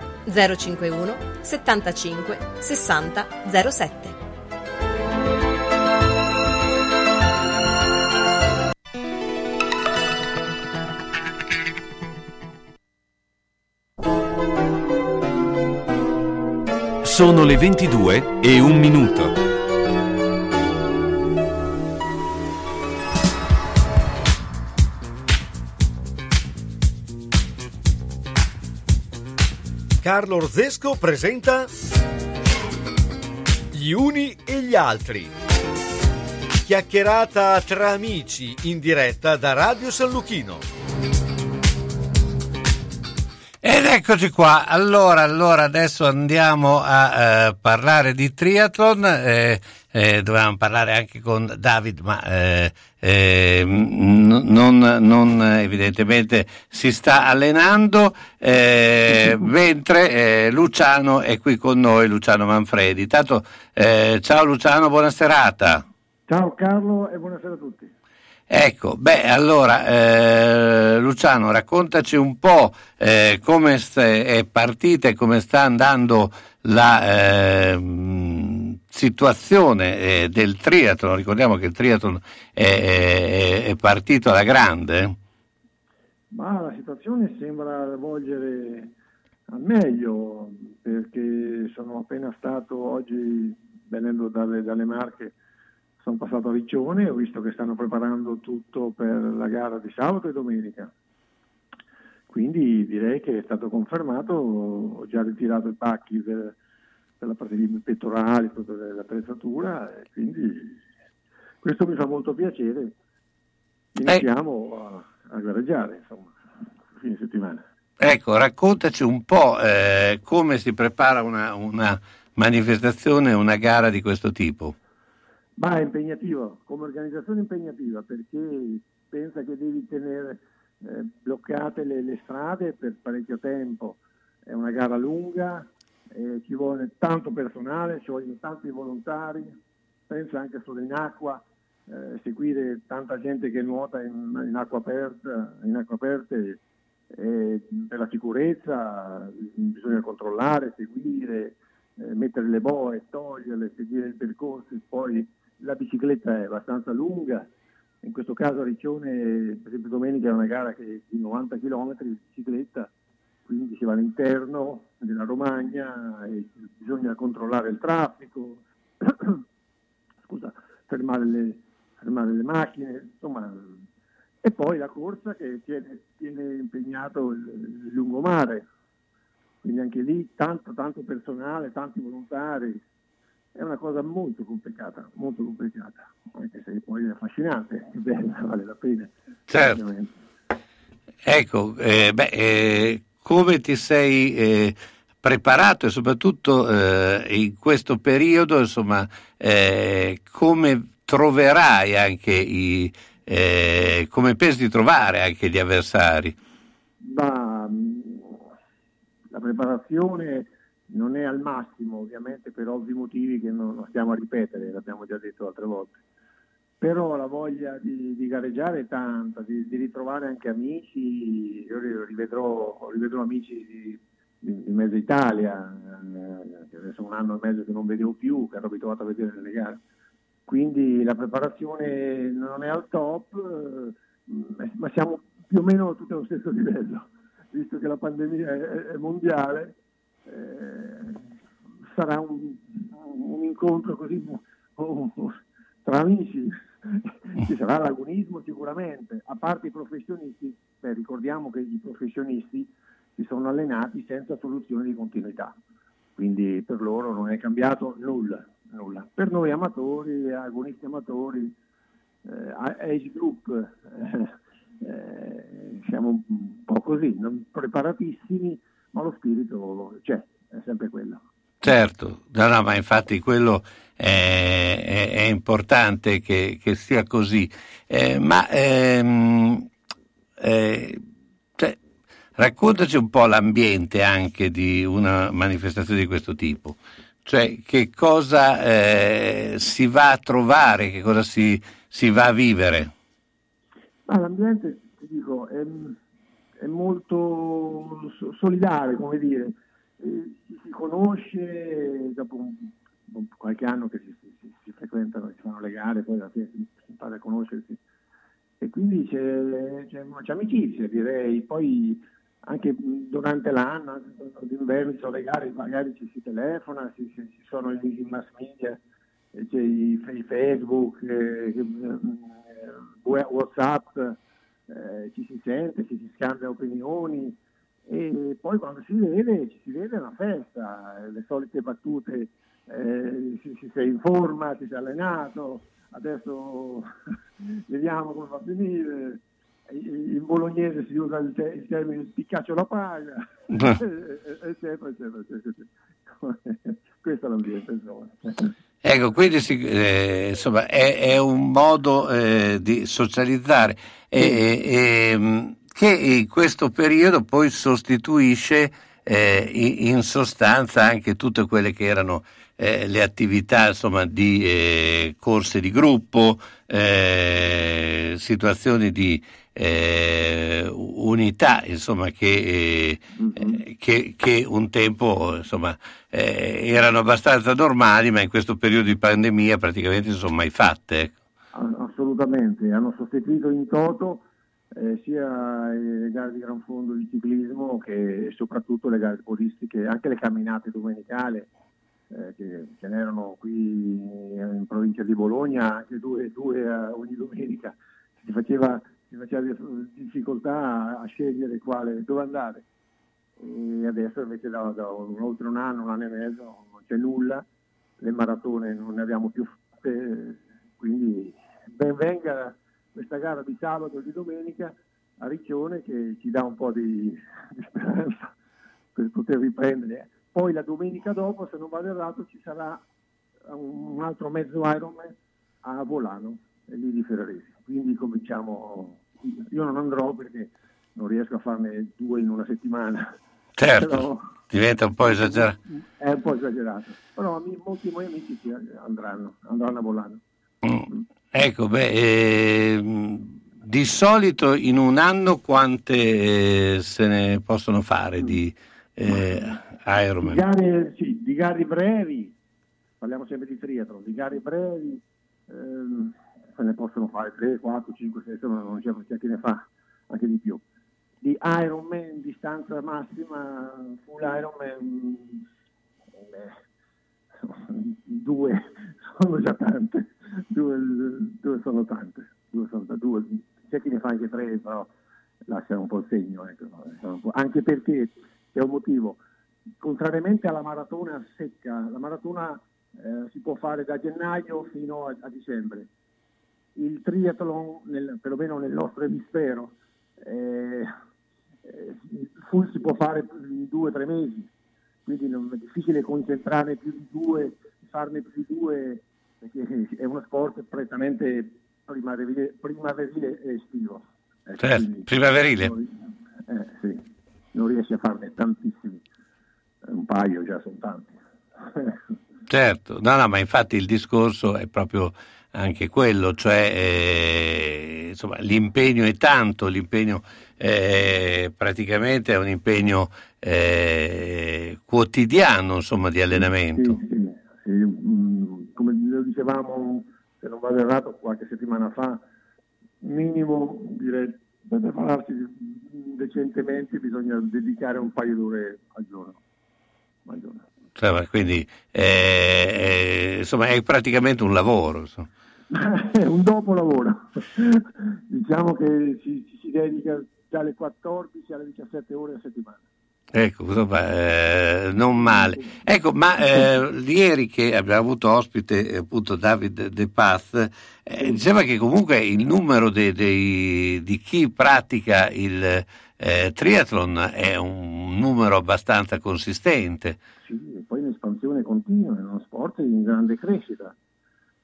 051 75 60 07. Sono le 22 e un minuto. Carlo Orzesco presenta Gli uni e gli altri. Chiacchierata tra amici in diretta da Radio San Luchino. Ed eccoci qua, allora, allora adesso andiamo a eh, parlare di triathlon, eh, eh, dovevamo parlare anche con David, ma eh, eh, non, non, evidentemente si sta allenando, eh, [laughs] mentre Luciano è qui con noi, Luciano Manfredi. Tanto, ciao Luciano, buona serata. Ciao Carlo e buonasera a tutti. Ecco, beh, allora eh, Luciano, raccontaci un po' eh, come è partita e come sta andando la eh, situazione eh, del triathlon. Ricordiamo che il triathlon è, è, è partito alla grande. Ma la situazione sembra volgere al meglio perché sono appena stato oggi venendo dalle, dalle Marche, sono passato a Riccione ho visto che stanno preparando tutto per la gara di sabato e domenica. Quindi direi che è stato confermato, ho già ritirato i pacchi per, per la parte di pettorali, tutta l'attrezzatura e quindi questo mi fa molto piacere. Iniziamo a, a gareggiare, insomma, fine settimana. Ecco, raccontaci un po' eh, come si prepara una, una, manifestazione, una gara di questo tipo. Ma è impegnativa, come organizzazione impegnativa, perché pensa che devi tenere eh, bloccate le, le, strade per parecchio tempo, è una gara lunga, eh, ci vuole tanto personale, ci vogliono tanti volontari, pensa anche solo in acqua, eh, seguire tanta gente che nuota in, in acqua aperta, in acqua aperte eh, per la sicurezza bisogna controllare, seguire, eh, mettere le boe, toglierle, seguire il percorso, poi la bicicletta è abbastanza lunga, in questo caso a Riccione, per esempio domenica è una gara che di 90 km di bicicletta, quindi si va all'interno della Romagna e bisogna controllare il traffico, [clears throat] scusa, fermare le, fermare le macchine, insomma e poi la corsa che tiene, tiene impegnato il, il, lungomare, quindi anche lì tanto, tanto personale, tanti volontari, è una cosa molto complicata, molto complicata, anche se poi è affascinante, è bella, vale la pena. Certo. Ecco, eh, beh, eh, come ti sei eh, preparato e soprattutto eh, in questo periodo, insomma, eh, come troverai anche i eh, come pensi di trovare anche gli avversari? Ma, la preparazione non è al massimo, ovviamente per ovvi motivi che non, non stiamo a ripetere, l'abbiamo già detto altre volte. Però la voglia di, di gareggiare è tanta, di, di, ritrovare anche amici, io rivedrò, rivedrò amici di, di, mezza Italia, eh, adesso un anno e mezzo che non vedevo più, che ero abituato a vedere nelle gare. Quindi la preparazione non è al top, eh, ma siamo più o meno tutti allo stesso livello, visto che la pandemia è, è mondiale, eh, sarà un, un, incontro così tra amici, [laughs] ci sarà l'agonismo sicuramente, a parte i professionisti, beh, ricordiamo che i professionisti si sono allenati senza soluzione di continuità, quindi per loro non è cambiato nulla nulla. Per noi amatori, agonisti amatori, eh, age group, eh, eh, siamo un po' così, non preparatissimi, ma lo spirito c'è, è sempre quello. Certo, no, no, ma infatti quello è, è, è importante che, che, sia così. Eh, ma ehm, eh, cioè, raccontaci un po' l'ambiente anche di una manifestazione di questo tipo. Cioè, che cosa eh, si va a trovare, che cosa si, si va a vivere? Ah, l'ambiente, ti dico, è, è molto solidale, come dire, eh, si conosce dopo un, un, qualche anno che si, si, si, frequentano, si fanno le gare, poi alla fine si, si impara a conoscersi. E quindi c'è, c'è, c'è amicizia, direi. Poi anche durante l'anno, d'inverno sono le gare, magari ci si telefona, ci, ci sono i mass media, c'è i, i Facebook, eh, eh, Whatsapp, eh, ci si sente, ci si scambia opinioni e poi quando si vede, ci si vede una festa, le solite battute, eh, si, si sei in forma, ti sei allenato, adesso [laughs] vediamo come va a finire in bolognese si usa il, te- il termine spiccaccio la paga, [laughs] [laughs] eccetera, eccetera, eccetera. Questo è l'ambiente, insomma. Ecco, quindi si, eh, insomma, è, è, un modo eh, di socializzare e, e, che in questo periodo poi sostituisce eh, in sostanza anche tutte quelle che erano eh, le attività insomma, di eh, corse di gruppo, eh, situazioni di eh, unità insomma, che, mm-hmm. che, che, un tempo insomma, eh, erano abbastanza normali, ma in questo periodo di pandemia praticamente non sono mai fatte. Ecco. Assolutamente, hanno sostituito in toto eh, sia le gare di gran fondo di ciclismo che soprattutto le gare podistiche, anche le camminate domenicali eh, che ce n'erano qui in provincia di Bologna, anche due, due ogni domenica, si faceva, si faceva difficoltà a, scegliere quale, dove andare. E adesso invece da, da un, oltre un anno, un anno e mezzo non c'è nulla, le maratone non ne abbiamo più fatte, quindi ben venga questa gara di sabato e di domenica a Riccione che ci dà un po' di, di speranza per poter riprendere. Poi la domenica dopo, se non vado errato, ci sarà un altro mezzo Ironman a Volano e lì di Ferraresi. Quindi cominciamo, io non andrò perché non riesco a farne due in una settimana. Certo, però, diventa un po' esagerato. È un po' esagerato, però molti miei amici andranno, andranno a Volano. Mm. Ecco, beh, eh, di solito in un anno quante eh, se ne possono fare di eh, Ironman? Di gare, sì, di gare brevi, parliamo sempre di triathlon, di gare brevi ehm, se ne possono fare 3, 4, 5, 6, insomma non c'è, c'è chi ne fa anche di più. Di Ironman, distanza massima, full Ironman, eh, due [laughs] sono già tante due, due, sono tante, due sono, due, c'è chi ne fa anche tre, però lascia un po' il segno, ecco, anche perché c'è un motivo, contrariamente alla maratona secca, la maratona eh, si può fare da gennaio fino a, a dicembre, il triathlon, nel, perlomeno nel nostro emisfero, eh, eh, si può fare in due o tre mesi, quindi non, è difficile concentrare più di due, farne più di due perché è uno sport prettamente primaverile, primaverile e estivo. Eh, certo, primaverile. Non, eh, sì, non riesci a farne tantissimi, eh, un paio già sono tanti. [laughs] certo, no, no, ma infatti il discorso è proprio anche quello, cioè eh, insomma, l'impegno è tanto, l'impegno eh, praticamente è un impegno eh, quotidiano insomma, di allenamento. Sì. Dicevamo, se non vado errato, qualche settimana fa, minimo direi per prepararsi decentemente bisogna dedicare un paio d'ore al giorno. Al giorno. Cioè, quindi eh, insomma è praticamente un lavoro. è [laughs] un dopo lavoro. diciamo che ci, ci si dedica dalle 14 alle 17 ore a settimana. Ecco, eh, non male. Ecco, ma eh, ieri che abbiamo avuto ospite appunto David De Paz, eh, diceva che comunque il numero de, de, di chi pratica il eh, triathlon è un numero abbastanza consistente. Sì, e poi in espansione continua, è uno sport in grande crescita,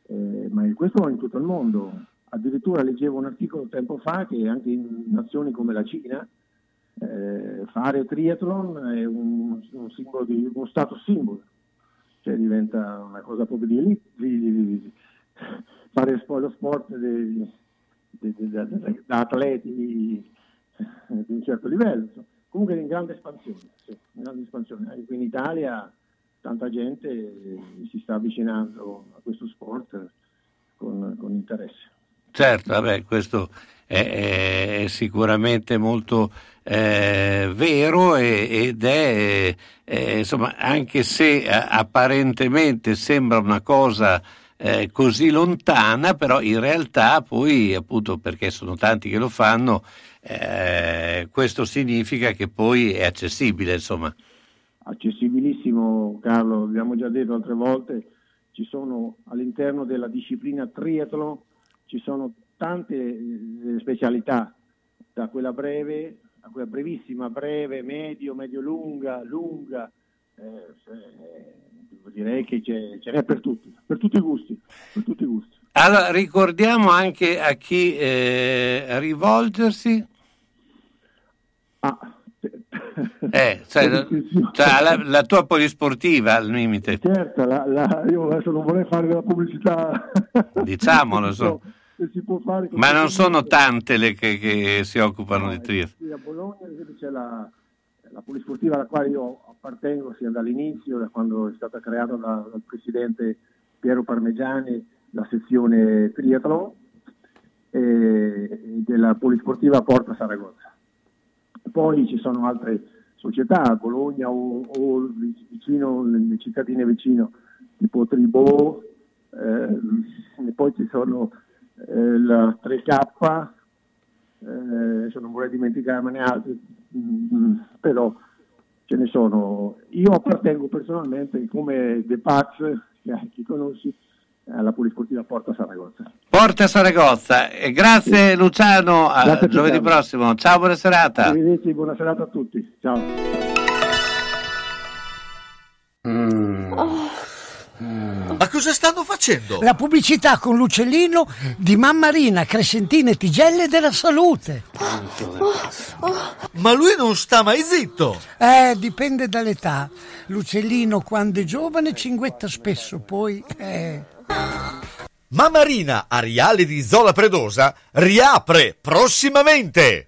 eh, ma questo in tutto il mondo. Addirittura leggevo un articolo tempo fa che anche in nazioni come la Cina, eh, fare triathlon è un, un, simbolo di, uno status simbolo, cioè diventa una cosa proprio di elite, di, di, fare lo sport da atleti di un certo livello. Comunque in grande espansione, sì, in grande espansione. Anche qui in Italia tanta gente si sta avvicinando a questo sport con, con interesse. Certo, vabbè, questo è, è sicuramente molto eh, vero ed è, eh, insomma, anche se eh, apparentemente sembra una cosa eh, così lontana, però in realtà poi, appunto perché sono tanti che lo fanno, eh, questo significa che poi è accessibile, insomma. Accessibilissimo Carlo, abbiamo già detto altre volte, ci sono all'interno della disciplina triathlon ci sono tante eh, specialità, da quella breve quella brevissima, breve, medio, medio-lunga, lunga, eh, direi che c'è, ce n'è per tutti, per tutti i gusti. Per tutti i gusti. Allora, ricordiamo anche a chi eh, rivolgersi. Ah, eh, [laughs] cioè, cioè la, la, tua polisportiva al limite. Certo, la, la, io adesso non vorrei fare della pubblicità. Diciamolo, so. [laughs] Ma non sono tante le che, che si occupano no, di triathlon. A Bologna, c'è la, la polisportiva alla quale io appartengo sia dall'inizio, da quando è stata creata da, dal presidente Piero Parmegiani, la sezione triathlon. e della Polisportiva Porta Saragozza. Poi ci sono altre società, Bologna o, o vicino, le cittadine vicino, tipo Tribò, eh, e poi ci sono eh, la 3K, eh, adesso non vorrei dimenticarmene altri, mm, però ce ne sono. Io appartengo personalmente come De Pax, che chi conosci, alla Polisportiva Porta Saragozza. Porta Saragozza, e grazie Luciano, a Grazie giovedì prossimo. Ciao, buona serata. Arrivederci, buona serata a tutti. Ciao. Ma cosa stanno facendo? La pubblicità con l'uccellino di Mammarina, Crescentine e Tigelle della Salute. Ma lui non sta mai zitto. Eh, dipende dall'età. L'uccellino quando è giovane cinguetta spesso, poi... Eh. Mammarina Ariale di Zola Predosa riapre prossimamente.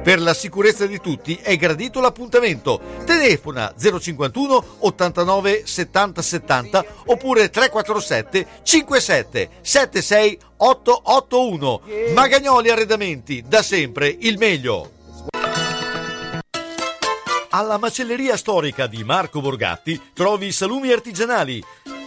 Per la sicurezza di tutti è gradito l'appuntamento. Telefona 051 89 70 70 oppure 347 57 76 881. Magagnoli Arredamenti, da sempre il meglio. Alla macelleria storica di Marco Borgatti trovi salumi artigianali,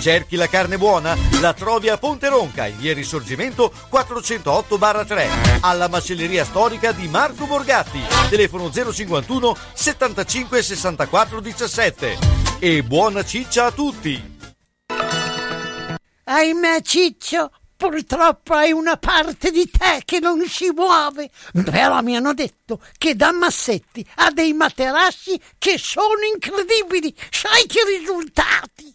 Cerchi la carne buona? La trovi a Ponte Ronca, in via Risorgimento 408-3, alla macelleria storica di Marco Borgatti, telefono 051 75 64 17. E buona ciccia a tutti! Ahimè, Ciccio, purtroppo hai una parte di te che non si muove. Però mi hanno detto che da Massetti ha dei materassi che sono incredibili. Sai che risultati?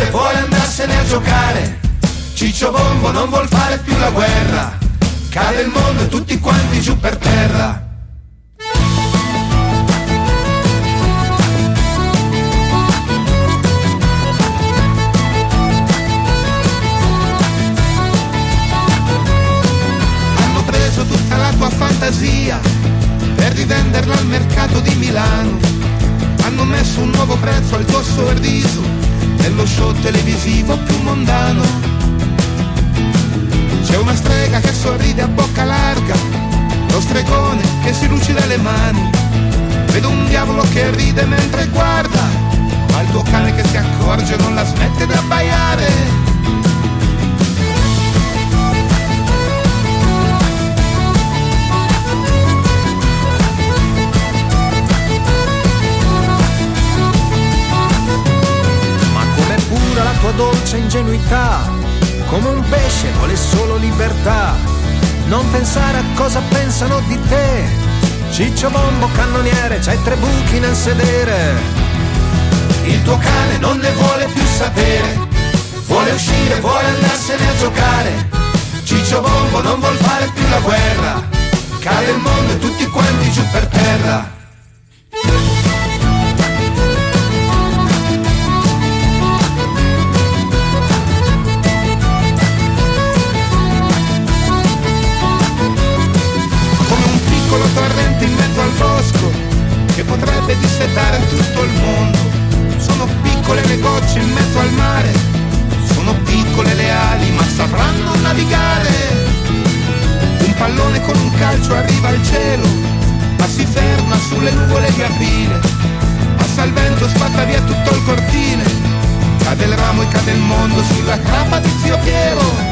Uscire, vuole andarsene a giocare. Ciccio Bombo non vuol fare più la guerra. Cade il mondo e tutti quanti giù per terra. Hanno preso tutta la tua fantasia per rivenderla al mercato di Milano. Hanno messo un nuovo prezzo al tuo sorriso nello show televisivo più mondano. C'è una strega che sorride a bocca larga, lo stregone che si lucida le mani. Vedo un diavolo che ride mentre guarda, ma il tuo cane che si accorge non la smette di abbaiare. Tua dolce ingenuità, come un pesce vuole solo libertà. Non pensare a cosa pensano di te. Ciccio bombo cannoniere, c'hai tre buchi nel sedere. Il tuo cane non ne vuole più sapere, vuole uscire, vuole andarsene a giocare. Ciccio Bombo non vuol fare più la guerra, cade il mondo e tutti quanti giù per terra. Che potrebbe dissetare tutto il mondo. piccole le gocce in mezzo al mare, sono piccole le ali ma sapranno navigare. Un pallone con un calcio arriva al cielo, ma si ferma sulle nuvole di aprile. Passa il vento, spatta via tutto il cortile, cade il ramo e cade il mondo sulla capa di zio Piero.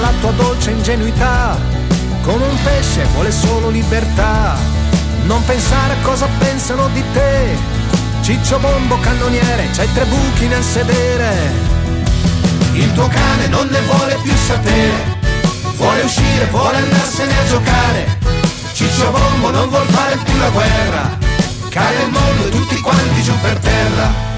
La tua dolce ingenuità. Come un pesce vuole solo libertà. Non pensare a cosa pensano di te. Ciccio bombo cannoniere, c'hai tre buchi nel sedere. Il tuo cane non ne vuole più sapere. Vuole uscire, vuole andarsene a giocare. Ciccio bombo non vuol fare più la guerra. Cade il mondo e tutti quanti giù per terra.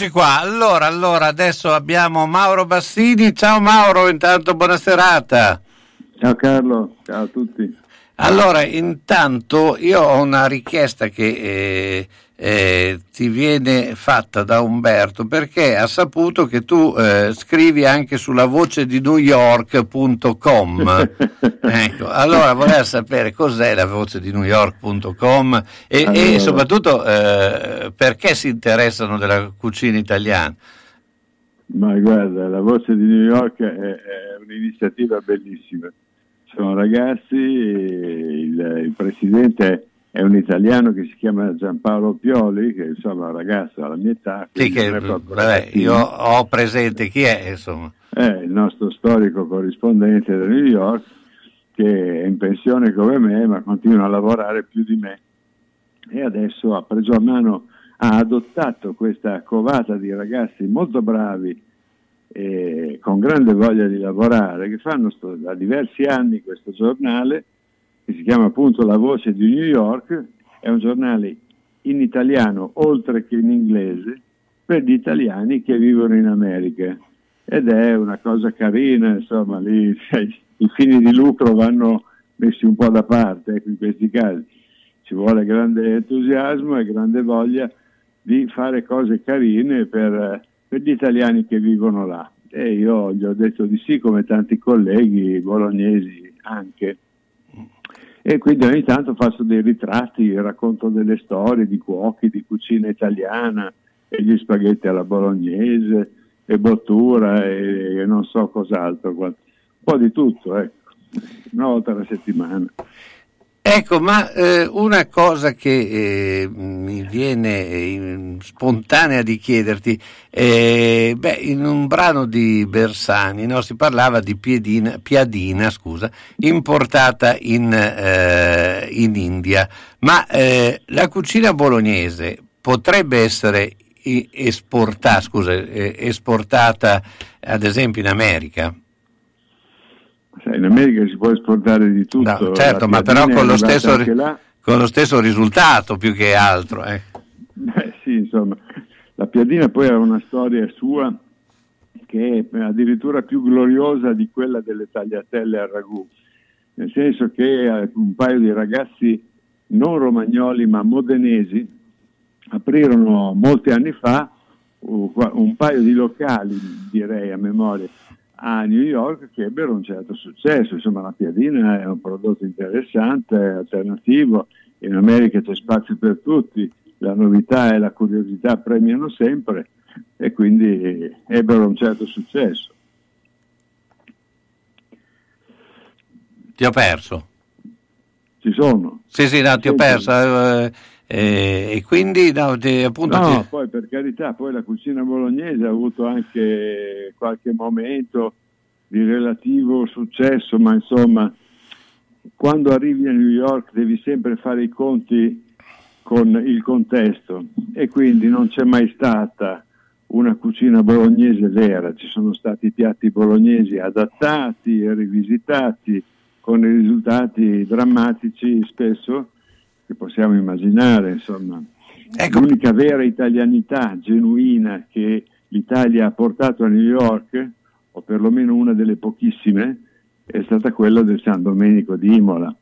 Eccoci qua, allora, allora adesso abbiamo Mauro Bassini. Ciao Mauro, intanto buona serata. Ciao Carlo, ciao a tutti. Allora, intanto io ho una richiesta che eh, eh, ti viene fatta da Umberto perché ha saputo che tu eh, scrivi anche sulla voce di New York.com. [laughs] ecco, allora voleva sapere cos'è la voce di New York.com e, Allora. e soprattutto eh, perché si interessano della cucina italiana. Ma guarda, la voce di New York è, è un'iniziativa bellissima. Sono ragazzi, il, il presidente è un italiano che si chiama Giampaolo Pioli, che insomma è un ragazzo alla mia età. Sì, che, vabbè, io ho presente chi è, insomma. è il nostro storico corrispondente da New York, che è in pensione come me, ma continua a lavorare più di me. E adesso ha preso a mano, ha adottato questa covata di ragazzi molto bravi e con grande voglia di lavorare, che fanno sto- da diversi anni questo giornale, che si chiama appunto La Voce di New York, è un giornale in italiano oltre che in inglese per gli italiani che vivono in America ed è una cosa carina, insomma, lì sai, i fini di lucro vanno messi un po' da parte ecco, in questi casi. Ci vuole grande entusiasmo e grande voglia di fare cose carine per, per gli italiani che vivono là. E io gli ho detto di sì, come tanti colleghi bolognesi anche. E quindi ogni tanto faccio dei ritratti, racconto delle storie di cuochi, di cucina italiana, e gli spaghetti alla bolognese, e bottura, e, e non so cos'altro. Un po' di tutto, ecco. Una volta alla settimana. Ecco, ma eh, una cosa che eh, mi viene eh, spontanea di chiederti, eh, beh, in un brano di Bersani no, si parlava di piedina, piadina scusa, importata in, eh, in India, ma eh, la cucina bolognese potrebbe essere esportata, scusa, esportata ad esempio in America? Sai, in America si può esportare di tutto. No, certo, ma però con lo, stesso, con lo stesso risultato più che altro. eh. Beh, sì, insomma, la piadina poi ha una storia sua che è addirittura più gloriosa di quella delle tagliatelle al ragù, nel senso che eh, un paio di ragazzi non romagnoli ma modenesi aprirono molti anni fa uh, un paio di locali, direi a memoria, a New York che ebbero un certo successo. Insomma, la piadina è un prodotto interessante, alternativo. In America c'è spazio per tutti, la novità e la curiosità premiano sempre e quindi ebbero un certo successo. Ti ho perso. Ci sono. Sì, sì, no, ti ho perso. Eh, e quindi, no, ti- appunto... No, ti- poi per carità, poi la cucina bolognese ha avuto anche qualche momento di relativo successo, ma insomma, quando arrivi a New York devi sempre fare i conti con il contesto. E quindi non c'è mai stata una cucina bolognese vera, ci sono stati piatti bolognesi adattati e rivisitati con risultati drammatici spesso che possiamo immaginare, insomma. L'unica vera italianità genuina che l'Italia ha portato a New York, o perlomeno una delle pochissime, è stata quella del San Domenico di Imola,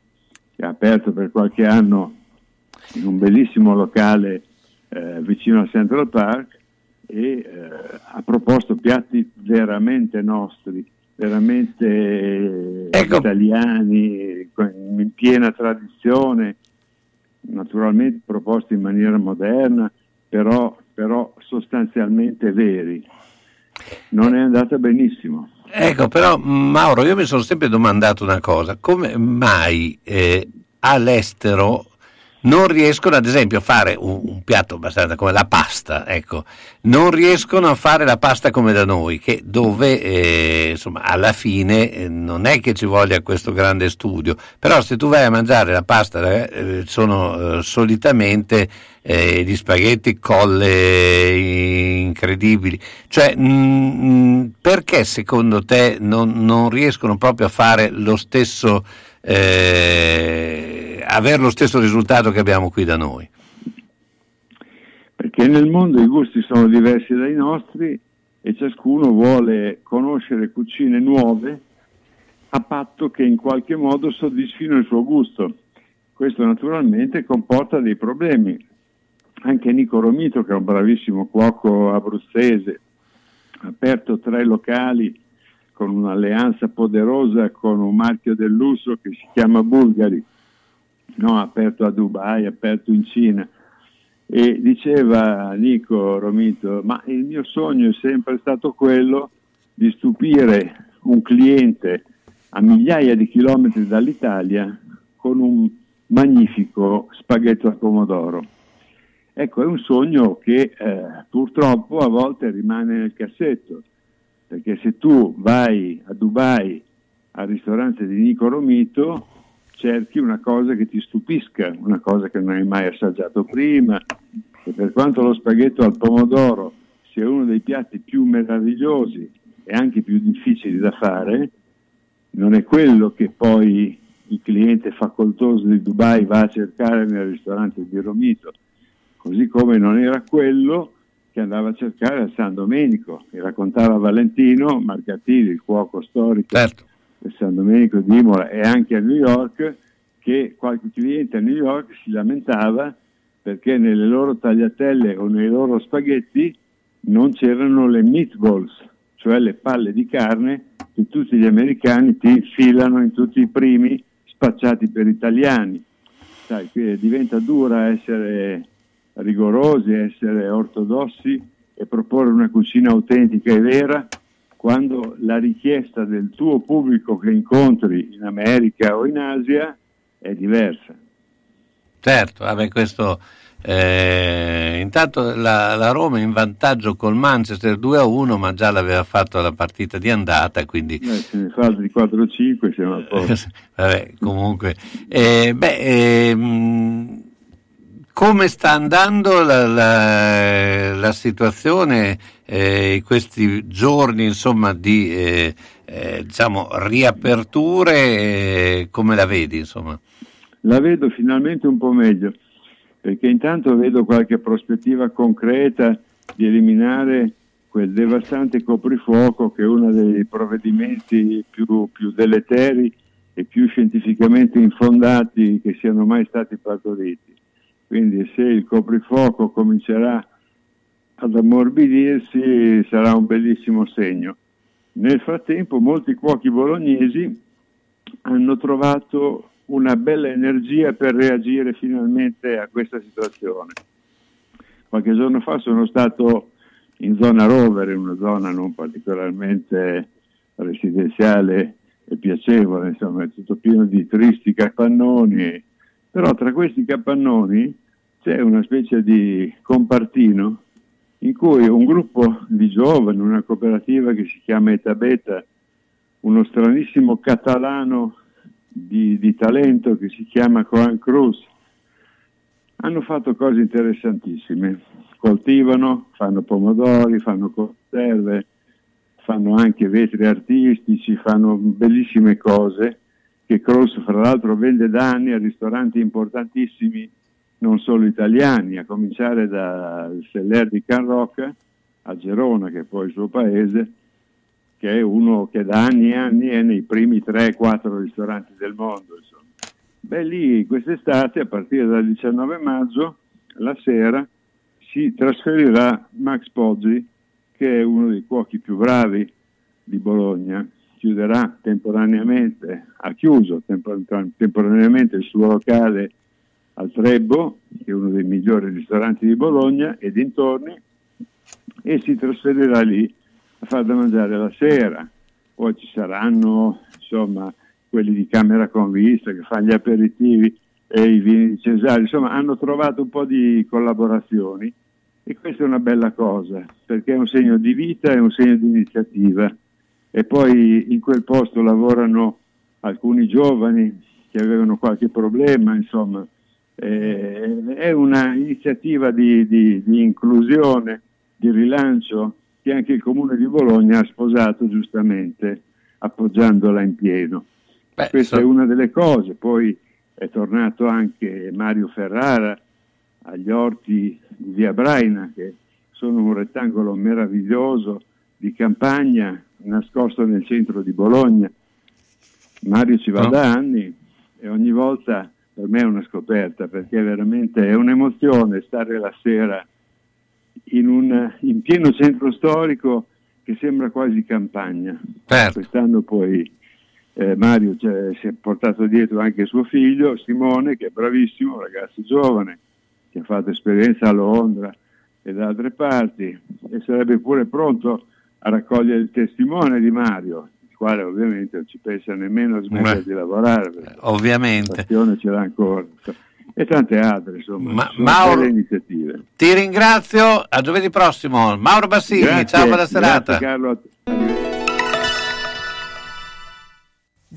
che ha aperto per qualche anno in un bellissimo locale eh, vicino al Central Park e eh, ha proposto piatti veramente nostri, veramente eh, italiani, in piena tradizione, naturalmente proposti in maniera moderna, però, però sostanzialmente veri. Non è andata benissimo. Ecco, però Mauro, io mi sono sempre domandato una cosa, come mai eh, all'estero non riescono ad esempio a fare un, un piatto abbastanza come la pasta, ecco, non riescono a fare la pasta come da noi, che dove eh, insomma alla fine eh, non è che ci voglia questo grande studio, però se tu vai a mangiare la pasta eh, sono eh, solitamente eh, gli spaghetti colle incredibili, cioè mm, perché secondo te non, non riescono proprio a fare lo stesso eh, avere lo stesso risultato che abbiamo qui da noi. Perché nel mondo i gusti sono diversi dai nostri e ciascuno vuole conoscere cucine nuove a patto che in qualche modo soddisfino il suo gusto. Questo naturalmente comporta dei problemi. Anche Nico Romito, che è un bravissimo cuoco abruzzese, ha aperto tre locali con un'alleanza poderosa con un marchio del lusso che si chiama Bulgari, no, aperto a Dubai, aperto in Cina. E diceva Nico Romito, ma il mio sogno è sempre stato quello di stupire un cliente a migliaia di chilometri dall'Italia con un magnifico spaghetto al pomodoro. Ecco, è un sogno che eh, purtroppo a volte rimane nel cassetto, perché se tu vai a Dubai al ristorante di Nico Romito cerchi una cosa che ti stupisca, una cosa che non hai mai assaggiato prima, e per quanto lo spaghetto al pomodoro sia uno dei piatti più meravigliosi e anche più difficili da fare, non è quello che poi il cliente facoltoso di Dubai va a cercare nel ristorante di Romito, così come non era quello che andava a cercare a San Domenico, che raccontava Valentino Marcatini, il cuoco storico. Del San Domenico di Imola e anche a New York, che qualche cliente a New York si lamentava perché nelle loro tagliatelle o nei loro spaghetti non c'erano le meatballs, cioè le palle di carne che tutti gli americani ti infilano in tutti i primi spacciati per italiani. Sai, qui diventa dura essere rigorosi, essere ortodossi e proporre una cucina autentica e vera quando la richiesta del tuo pubblico che incontri in America o in Asia è diversa. Certo, vabbè, questo eh, intanto la, la Roma è in vantaggio col Manchester 2 a 1, ma già l'aveva fatto la partita di andata, quindi Eh, se ne fa altri 4-5 siamo a posto. [laughs] vabbè, comunque eh, beh, ehm, come sta andando la, la- la situazione eh, questi giorni insomma di eh, eh, diciamo riaperture eh, come la vedi insomma La vedo finalmente un po' meglio, perché intanto vedo qualche prospettiva concreta di eliminare quel devastante coprifuoco che è uno dei provvedimenti più, più deleteri e più scientificamente infondati che siano mai stati partoriti. Quindi se il coprifuoco comincerà ad ammorbidirsi sarà un bellissimo segno. Nel frattempo molti cuochi bolognesi hanno trovato una bella energia per reagire finalmente a questa situazione. Qualche giorno fa sono stato in zona Rovere, una zona non particolarmente residenziale è piacevole, insomma, è tutto pieno di tristi capannoni, però tra questi capannoni c'è una specie di compartino in cui un gruppo di giovani, una cooperativa che si chiama Etabeta, uno stranissimo catalano di, di talento che si chiama Juan Cruz, hanno fatto cose interessantissime. Coltivano, fanno pomodori, fanno conserve, fanno anche vetri artistici, fanno bellissime cose che Cross fra l'altro vende da anni a ristoranti importantissimi non solo italiani, a cominciare dal Seller di Can Rock a Gerona, che è poi il suo paese, che è uno che da anni e anni è nei primi 3-4 ristoranti del mondo. Insomma. Beh, lì quest'estate, a partire dal 19 maggio, la sera, si trasferirà Max Poggi, che è uno dei cuochi più bravi di Bologna. Chiuderà temporaneamente, ha chiuso temporaneamente il suo locale al Trebbo, che è uno dei migliori ristoranti di Bologna e dintorni, e si trasferirà lì a far da mangiare la sera. Poi ci saranno insomma quelli di camera con vista che fanno gli aperitivi e i vini di Cesare, insomma hanno trovato un po' di collaborazioni. E questa è una bella cosa perché è un segno di vita e un segno di iniziativa. E poi in quel posto lavorano alcuni giovani che avevano qualche problema, insomma eh, è un'iniziativa di, di, di inclusione, di rilancio che anche il Comune di Bologna ha sposato giustamente appoggiandola in pieno. Beh, Questa so... è una delle cose, poi è tornato anche Mario Ferrara agli orti di Via Braina che sono un rettangolo meraviglioso di campagna nascosto nel centro di Bologna. Mario ci va no. da anni e ogni volta per me è una scoperta perché veramente è un'emozione stare la sera in, un, in pieno centro storico che sembra quasi campagna. Certo. Quest'anno poi eh, Mario cioè, si è portato dietro anche suo figlio Simone che è bravissimo, un ragazzo giovane che ha fatto esperienza a Londra e da altre parti e sarebbe pure pronto a raccogliere il testimone di Mario quale ovviamente non ci pensa nemmeno a smettere Beh, di lavorare. Ovviamente. La passione ce l'ha ancora. E tante altre, insomma, Ma, Mauro, iniziative. Ti ringrazio, a giovedì prossimo. Mauro Bassini, grazie, ciao, buona serata. Grazie Carlo.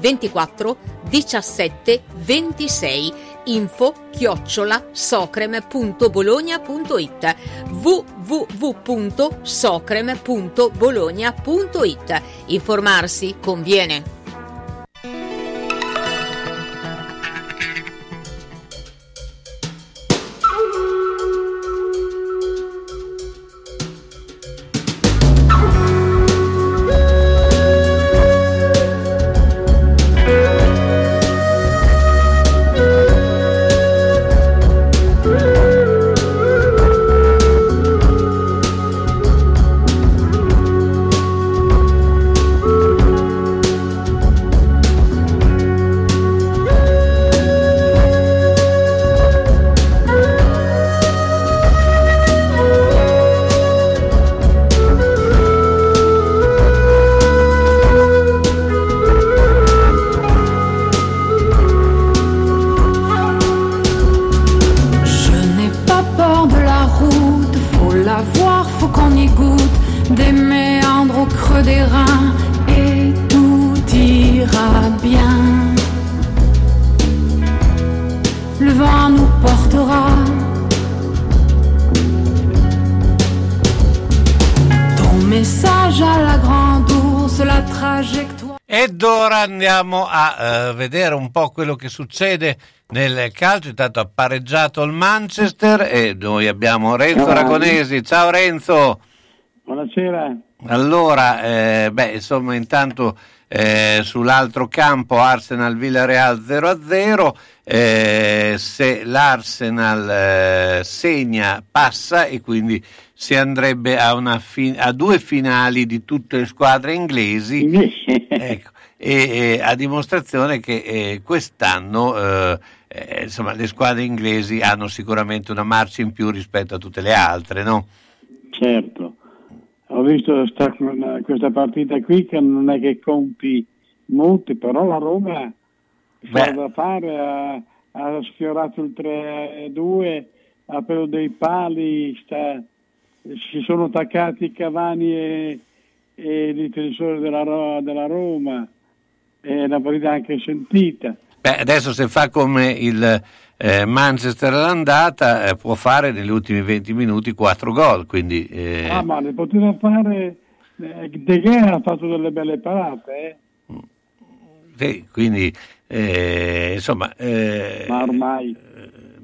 24 17 26 info chiocciola socrem.bologna.it www.socrem.bologna.it Informarsi conviene. Vedere un po' quello che succede nel calcio. Intanto ha pareggiato il Manchester e noi abbiamo Renzo Aragonesi. Ciao Renzo. Buonasera. Allora, eh, beh, insomma, intanto eh, sull'altro campo Arsenal Villarreal 0-0. Eh, se l'Arsenal eh, segna passa e quindi si andrebbe a, fi- a, due finali di tutte le squadre inglesi. ecco e, e a dimostrazione che eh, quest'anno eh, eh, insomma, le squadre inglesi hanno sicuramente una marcia in più rispetto a tutte le altre, no? Certo, ho visto sta, questa partita qui che non è che conti molti, però la Roma fa da fare, ha, ha, sfiorato il 3-2, ha preso dei pali, sta, si sono attaccati Cavani e, e i difensori della, della Roma è una partita anche sentita. Beh, adesso se fa come il eh, Manchester all'andata eh, può fare negli ultimi 20 minuti 4 gol. Quindi, eh... Ah, ma ne poteva fare. Eh, De Gea ha fatto delle belle parate. Eh. Sì, quindi eh, insomma. Ma ormai.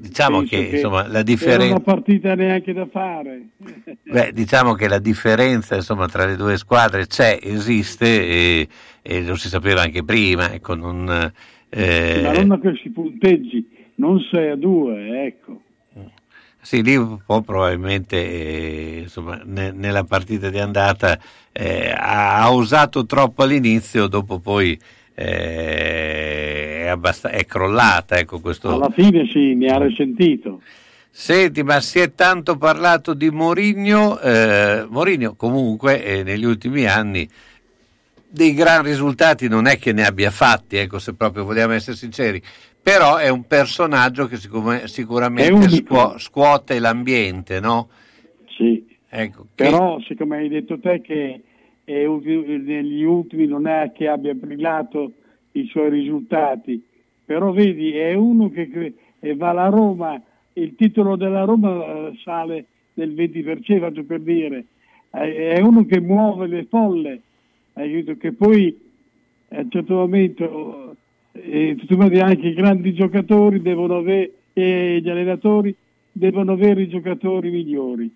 Diciamo che, che, insomma, la differenza. Non una partita neanche da fare. [laughs] Beh, diciamo che la differenza insomma, tra le due squadre c'è, esiste e, e lo si sapeva anche prima. Ecco, non, eh... Ma non che si punteggi, non 6 a 2, ecco. Sì, lì un po' probabilmente eh, insomma, ne, nella partita di andata eh, ha, ha, usato troppo all'inizio, dopo poi è, abbast- è, crollata. Ecco, questo... Alla fine sì, mi ha risentito. Senti, ma si è tanto parlato di Mourinho, eh, Mourinho comunque eh, negli ultimi anni dei gran risultati non è che ne abbia fatti, ecco, se proprio vogliamo essere sinceri, però è un personaggio che sicur- sicuramente scuo- scuote l'ambiente, no? Sì, ecco, che... però siccome hai detto te che negli ultimi non è che abbia brillato i suoi risultati, però vedi è uno che va alla Roma, il titolo della Roma eh, sale del 20%, faccio per dire, è uno che muove le folle, che poi a un certo momento eh, anche i grandi giocatori devono avere, e gli allenatori devono avere i giocatori migliori,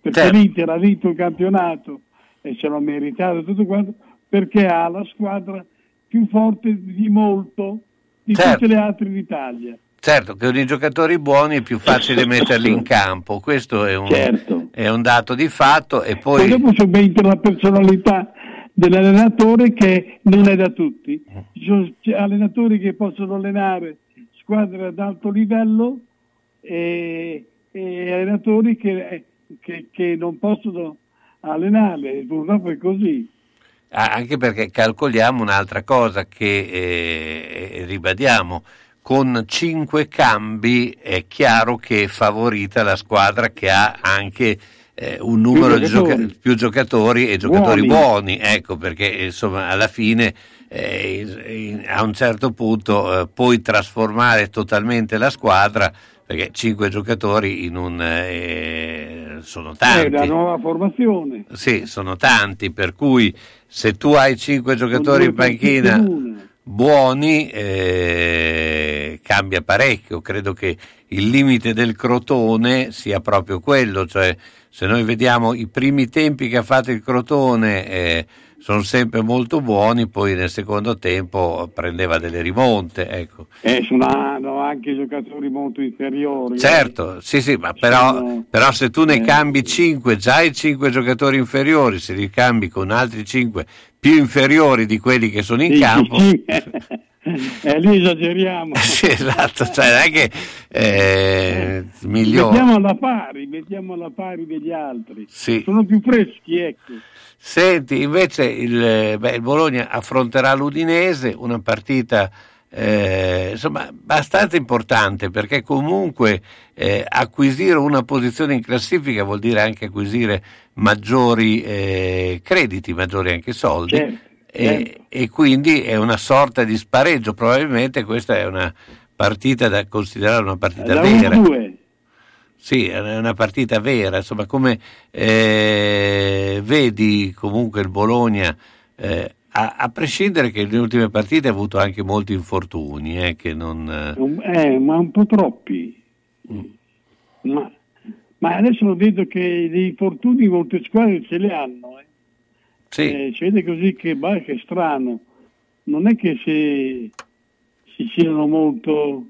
perché certo. l'Inter ha vinto il campionato e ce l'ha meritato tutto quanto, perché ha la squadra più forte di molto di certo. tutte le altre d'Italia. Certo, che con i giocatori buoni è più facile [laughs] metterli in campo, questo è un, certo. è un dato di fatto. E poi... poi dopo c'è dentro la personalità dell'allenatore che non è da tutti. Ci sono allenatori che possono allenare squadre ad alto livello e, e allenatori che, che, che non possono allenare, purtroppo è così. Ah, anche perché calcoliamo un'altra cosa che eh, ribadiamo, con cinque cambi è chiaro che è favorita la squadra che ha anche eh, un numero più di giocatori. Gioca- più giocatori e giocatori buoni. buoni, ecco perché insomma alla fine eh, a un certo punto eh, puoi trasformare totalmente la squadra perché cinque giocatori in un, eh, sono tanti. È la nuova formazione. Sì, sono tanti, per cui se tu hai cinque giocatori in panchina buoni eh, cambia parecchio. Credo che il limite del Crotone sia proprio quello, cioè se noi vediamo i primi tempi che ha fatto il Crotone eh, sono sempre molto buoni, poi nel secondo tempo prendeva delle rimonte. Ecco. Eh, sono anche giocatori molto inferiori. Certo, sì, sì, ma però, sono... però se tu ne eh, cambi 5, già hai 5 giocatori inferiori, se li cambi con altri 5 più inferiori di quelli che sono in sì, campo... Sì. [laughs] Eh, lì esageriamo. [laughs] sì, esatto, cioè non è che eh, migliore. Mettiamo alla pari, mettiamo alla pari degli altri. Sì. Sono più freschi, ecco. Senti, invece il, beh, il Bologna affronterà l'Udinese, una partita eh, insomma abbastanza importante perché comunque eh, acquisire una posizione in classifica vuol dire anche acquisire maggiori eh, crediti, maggiori anche soldi. Certo, e, certo. e, quindi è una sorta di spareggio. Probabilmente questa è una partita da considerare una partita da vera. 1-2. Sì, è una partita vera, insomma, come eh, vedi comunque il Bologna, eh, a, a, prescindere che nelle ultime partite ha avuto anche molti infortuni, eh, che non... Eh, ma un po' troppi. Mm. Ma, ma, adesso vedo che dei infortuni molte squadre ce li hanno. Eh. Sì. Eh, si vede così che, bah, che è strano. Non è che se, si siano molto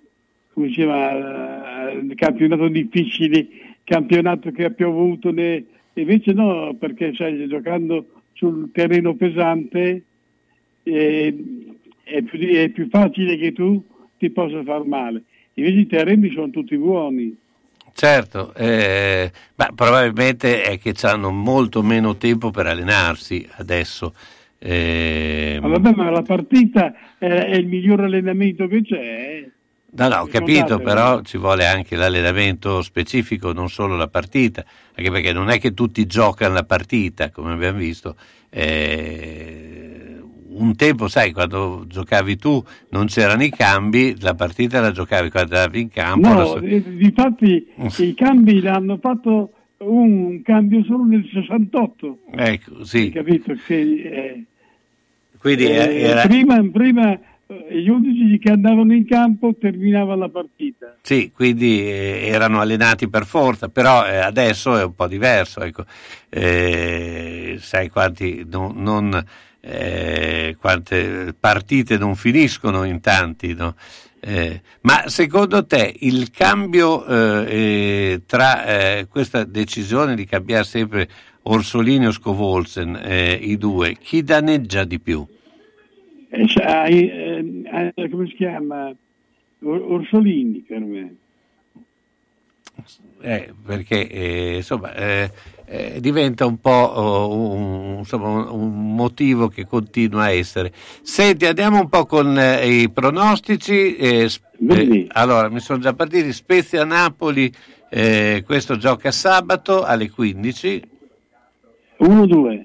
come diceva, eh, campionato difficile, campionato che ha piovuto, ne... invece no, perché sai, giocando sul terreno pesante eh, è, più, è più facile che tu ti possa far male. Invece i terreni sono tutti buoni. Certo, eh, ma probabilmente è che hanno molto meno tempo per allenarsi adesso. Eh... Ma vabbè, ma la partita è, è il miglior allenamento che c'è. No, no, ho capito, però ci vuole anche l'allenamento specifico, non solo la partita, anche perché non è che tutti giocano la partita, come abbiamo visto. Eh, un tempo, sai, quando giocavi tu non c'erano i cambi, la partita la giocavi quando andavi in campo. No, so... Eh, difatti [laughs] i cambi l'hanno fatto un cambio solo nel 68. Ecco, sì. Hai capito? Che, eh, Quindi eh, era... prima, prima gli 11 che andavano in campo terminava la partita. Sì, quindi eh, erano allenati per forza, però eh, adesso è un po' diverso. Ecco. Eh, sai quanti non, non, eh, quante partite non finiscono in tanti, no? Eh, ma secondo te il cambio eh, tra questa decisione di cambiare sempre Orsolini o Scovolsen, i due, chi danneggia di più? eh, eh, come si chiama? Orsolini per me. Eh, perché eh, insomma eh, eh, diventa un po' oh, un, insomma, un, motivo che continua a essere. Senti, andiamo un po' con eh, i pronostici. allora, mi sono già partiti. Spezia Napoli, questo gioca sabato alle 15. 1-2.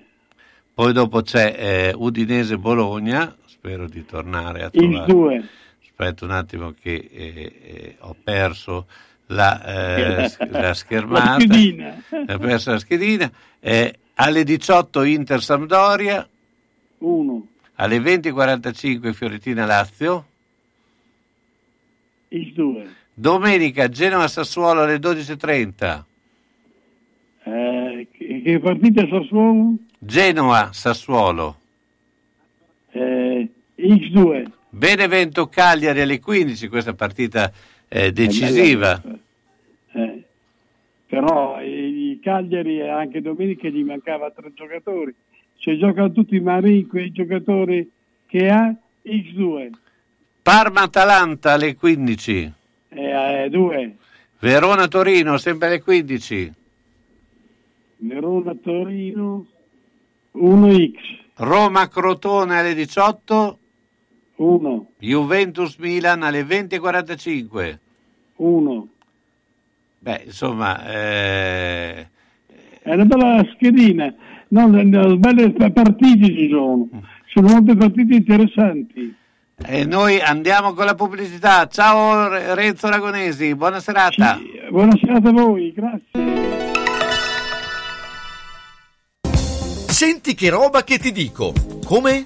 Poi dopo c'è Udinese Bologna, spero di tornare a trovare. Il 2. Aspetta un attimo che eh, eh, ho perso la, eh, la [laughs] schermata. La schedina. Ho perso la schedina. Eh, alle 18 Inter Sampdoria. 1. Alle 20.45 Fiorentina Lazio. Il 2. Domenica Genova Sassuolo alle 12.30. Eh, che partita Sassuolo? Genoa Sassuolo. Eh, X2. Benevento Cagliari alle 15, questa partita eh, decisiva. Eh, però i Cagliari anche domenica gli mancava tre giocatori. Se giocano tutti i Marin, quei giocatori che ha, X2. Parma-Atalanta alle 15. Eh, 2. Verona-Torino sempre alle 15. Verona-Torino 1X. Roma-Crotone alle 18. 1. Juventus-Milan alle 20.45. 1. Beh, insomma... Eh... È una bella schedina. No, no, belle partite ci sono. sono molte partite interessanti. E noi andiamo con la pubblicità. Ciao Renzo Ragonesi, buona serata. Sì, buona serata a voi, grazie. Senti che roba che ti dico. Come?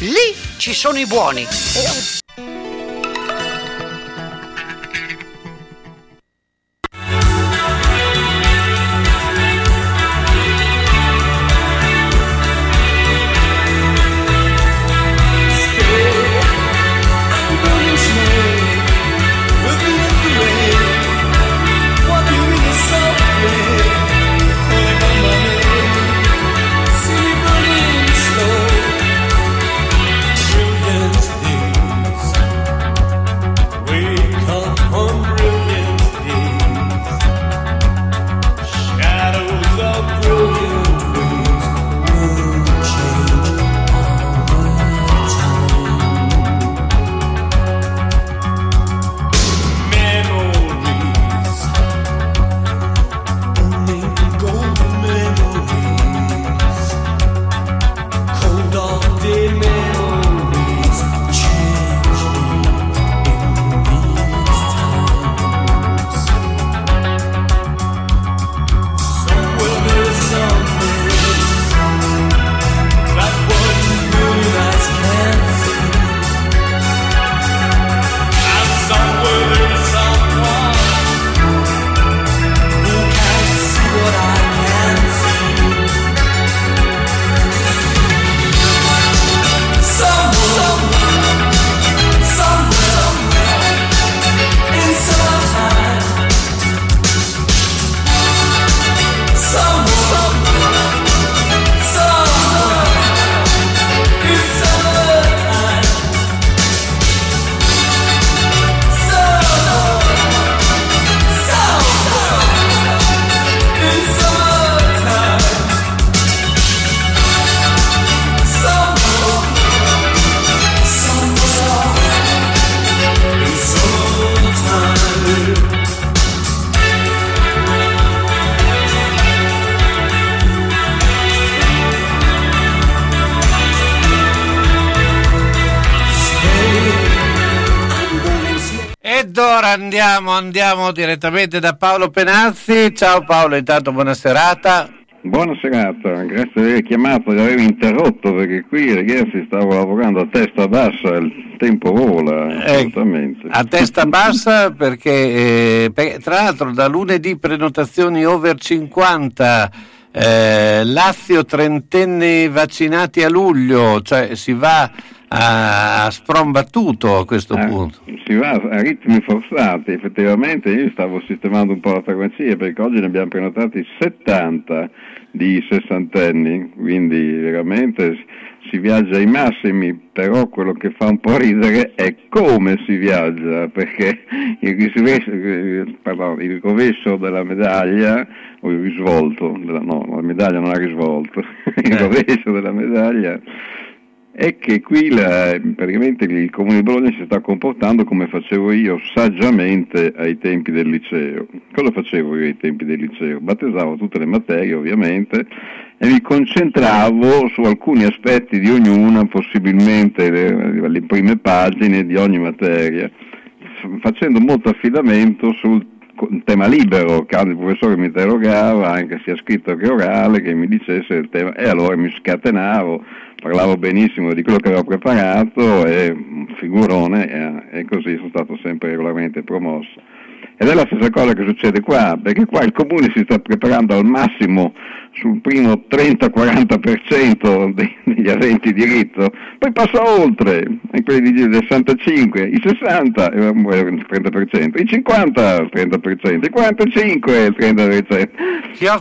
Lì ci sono i buoni. Andiamo, direttamente da Paolo Penazzi. Ciao Paolo, intanto buona serata. Buona serata, grazie di aver chiamato, di aver interrotto perché qui ragazzi stavo lavorando a testa bassa, il tempo vola eh, assolutamente. A testa bassa perché, eh, perché, tra l'altro da lunedì prenotazioni over 50, eh, Lazio trentenni vaccinati a luglio, cioè si va a sprombattuto a questo ah, punto. Si va a ritmi forzati, effettivamente io stavo sistemando un po' la farmacia perché oggi ne abbiamo prenotati 70 di sessantenni, quindi veramente si viaggia ai massimi, però quello che fa un po' ridere è come si viaggia, perché il risveglio, pardon, il rovescio della medaglia, o il risvolto, della, no, la medaglia non ha risvolto, [laughs] il eh. rovescio della medaglia è che qui la, praticamente il Comune di Bologna si sta comportando come facevo io saggiamente ai tempi del liceo. Cosa facevo io ai tempi del liceo? Battesavo tutte le materie ovviamente e mi concentravo su alcuni aspetti di ognuna, possibilmente le, le prime pagine di ogni materia, facendo molto affidamento sul un tema libero, il professore mi interrogava, anche sia scritto che orale, che mi dicesse il tema, e allora mi scatenavo, parlavo benissimo di quello che avevo preparato e figurone e, e così sono stato sempre regolarmente promosso. Ed è la stessa cosa che succede qua, perché qua il comune si sta preparando al massimo sul primo 30-40% degli aventi diritto, poi passa oltre, e quelli di 65, i 60 il 30%, i 50 il 30%, i 45 il 30%.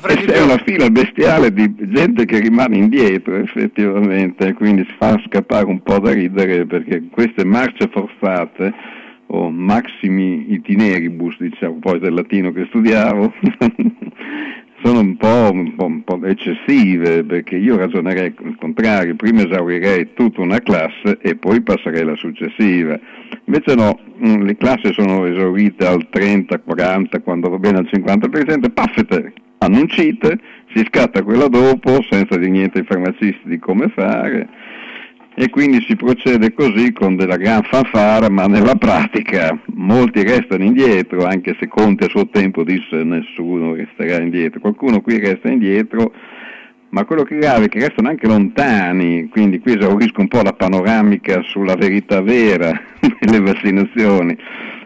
e c'è una fila bestiale di gente che rimane indietro effettivamente, quindi si fa scappare un po' da ridere perché queste marce forzate o maximi itineribus, diciamo, poi del latino che studiavo, [laughs] sono un po', un, po', un po', eccessive perché io ragionerei al contrario, prima esaurirei tutta una classe e poi passerei alla successiva. Invece no, mm, le classi sono esaurite al 30, 40, quando va bene al 50%, paffete, annuncite, si scatta quella dopo senza dire niente ai farmacisti di come fare e quindi si procede così con della gran fanfara, ma nella pratica molti restano indietro, anche se Conte a suo tempo disse nessuno resterà indietro, qualcuno qui resta indietro, ma quello che è grave è che restano anche lontani, quindi qui esaurisco un po' la panoramica sulla verità vera [laughs] delle vaccinazioni,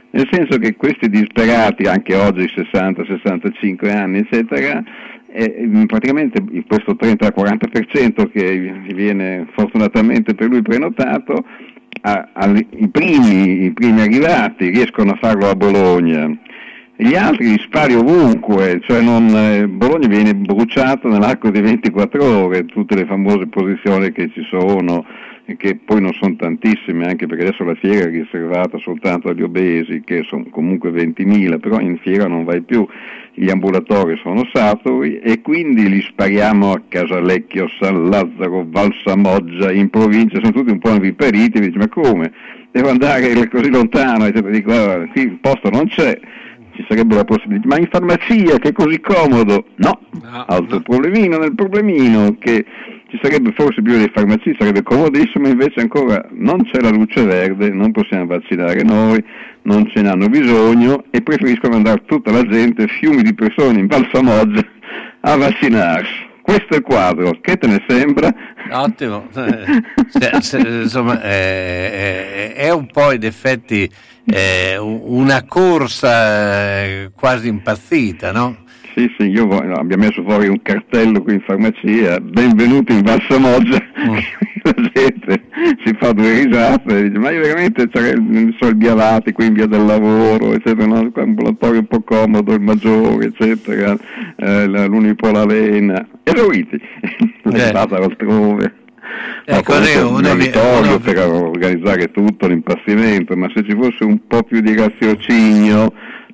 nel senso che questi disperati, anche oggi 60-65 anni, eccetera, e mm, praticamente questo 30-40% che viene fortunatamente per lui prenotato, a, a, i, primi, i, primi, arrivati riescono a farlo a Bologna, gli altri spari ovunque, cioè non, eh, Bologna viene bruciata nell'arco di 24 ore, tutte le famose posizioni che ci sono, che poi non sono tantissime, anche perché adesso la fiera è riservata soltanto agli obesi, che sono comunque 20.000, però in fiera non vai più, gli ambulatori sono saturi e quindi li spariamo a Casalecchio, San Lazzaro, Valsamoggia, in provincia, sono tutti un po' inviperiti, dici ma come? Devo andare così lontano, e dico, allora, qui il posto non c'è, ci sarebbe la possibilità, ma in farmacia che è così comodo, no, no altro no. problemino nel problemino che ci sarebbe forse più dei farmacisti, sarebbe comodissimo, invece ancora non c'è la luce verde, non possiamo vaccinare noi, non ce ne hanno bisogno e preferiscono andare tutta la gente, fiumi di persone in Balsamoggia a vaccinarsi. Questo è il quadro, che te ne sembra? Ottimo, se, se, insomma eh, è un po' in effetti eh, una corsa eh, quasi impazzita, no? Sì, sì, io voglio, abbiamo messo fuori un cartello qui in farmacia, benvenuti in Valsamoggia, mm. [laughs] la gente si fa due risate e dice ma io veramente sono il Biavati qui in via del lavoro, eccetera, no? ambulatorio un po' comodo, il maggiore, eccetera, eh, l'unipolavena, esauriti, [laughs] è stata altrove. Ecco, un uno... per organizzare tutto l'impazzimento, ma se ci fosse un po' più di raziocinio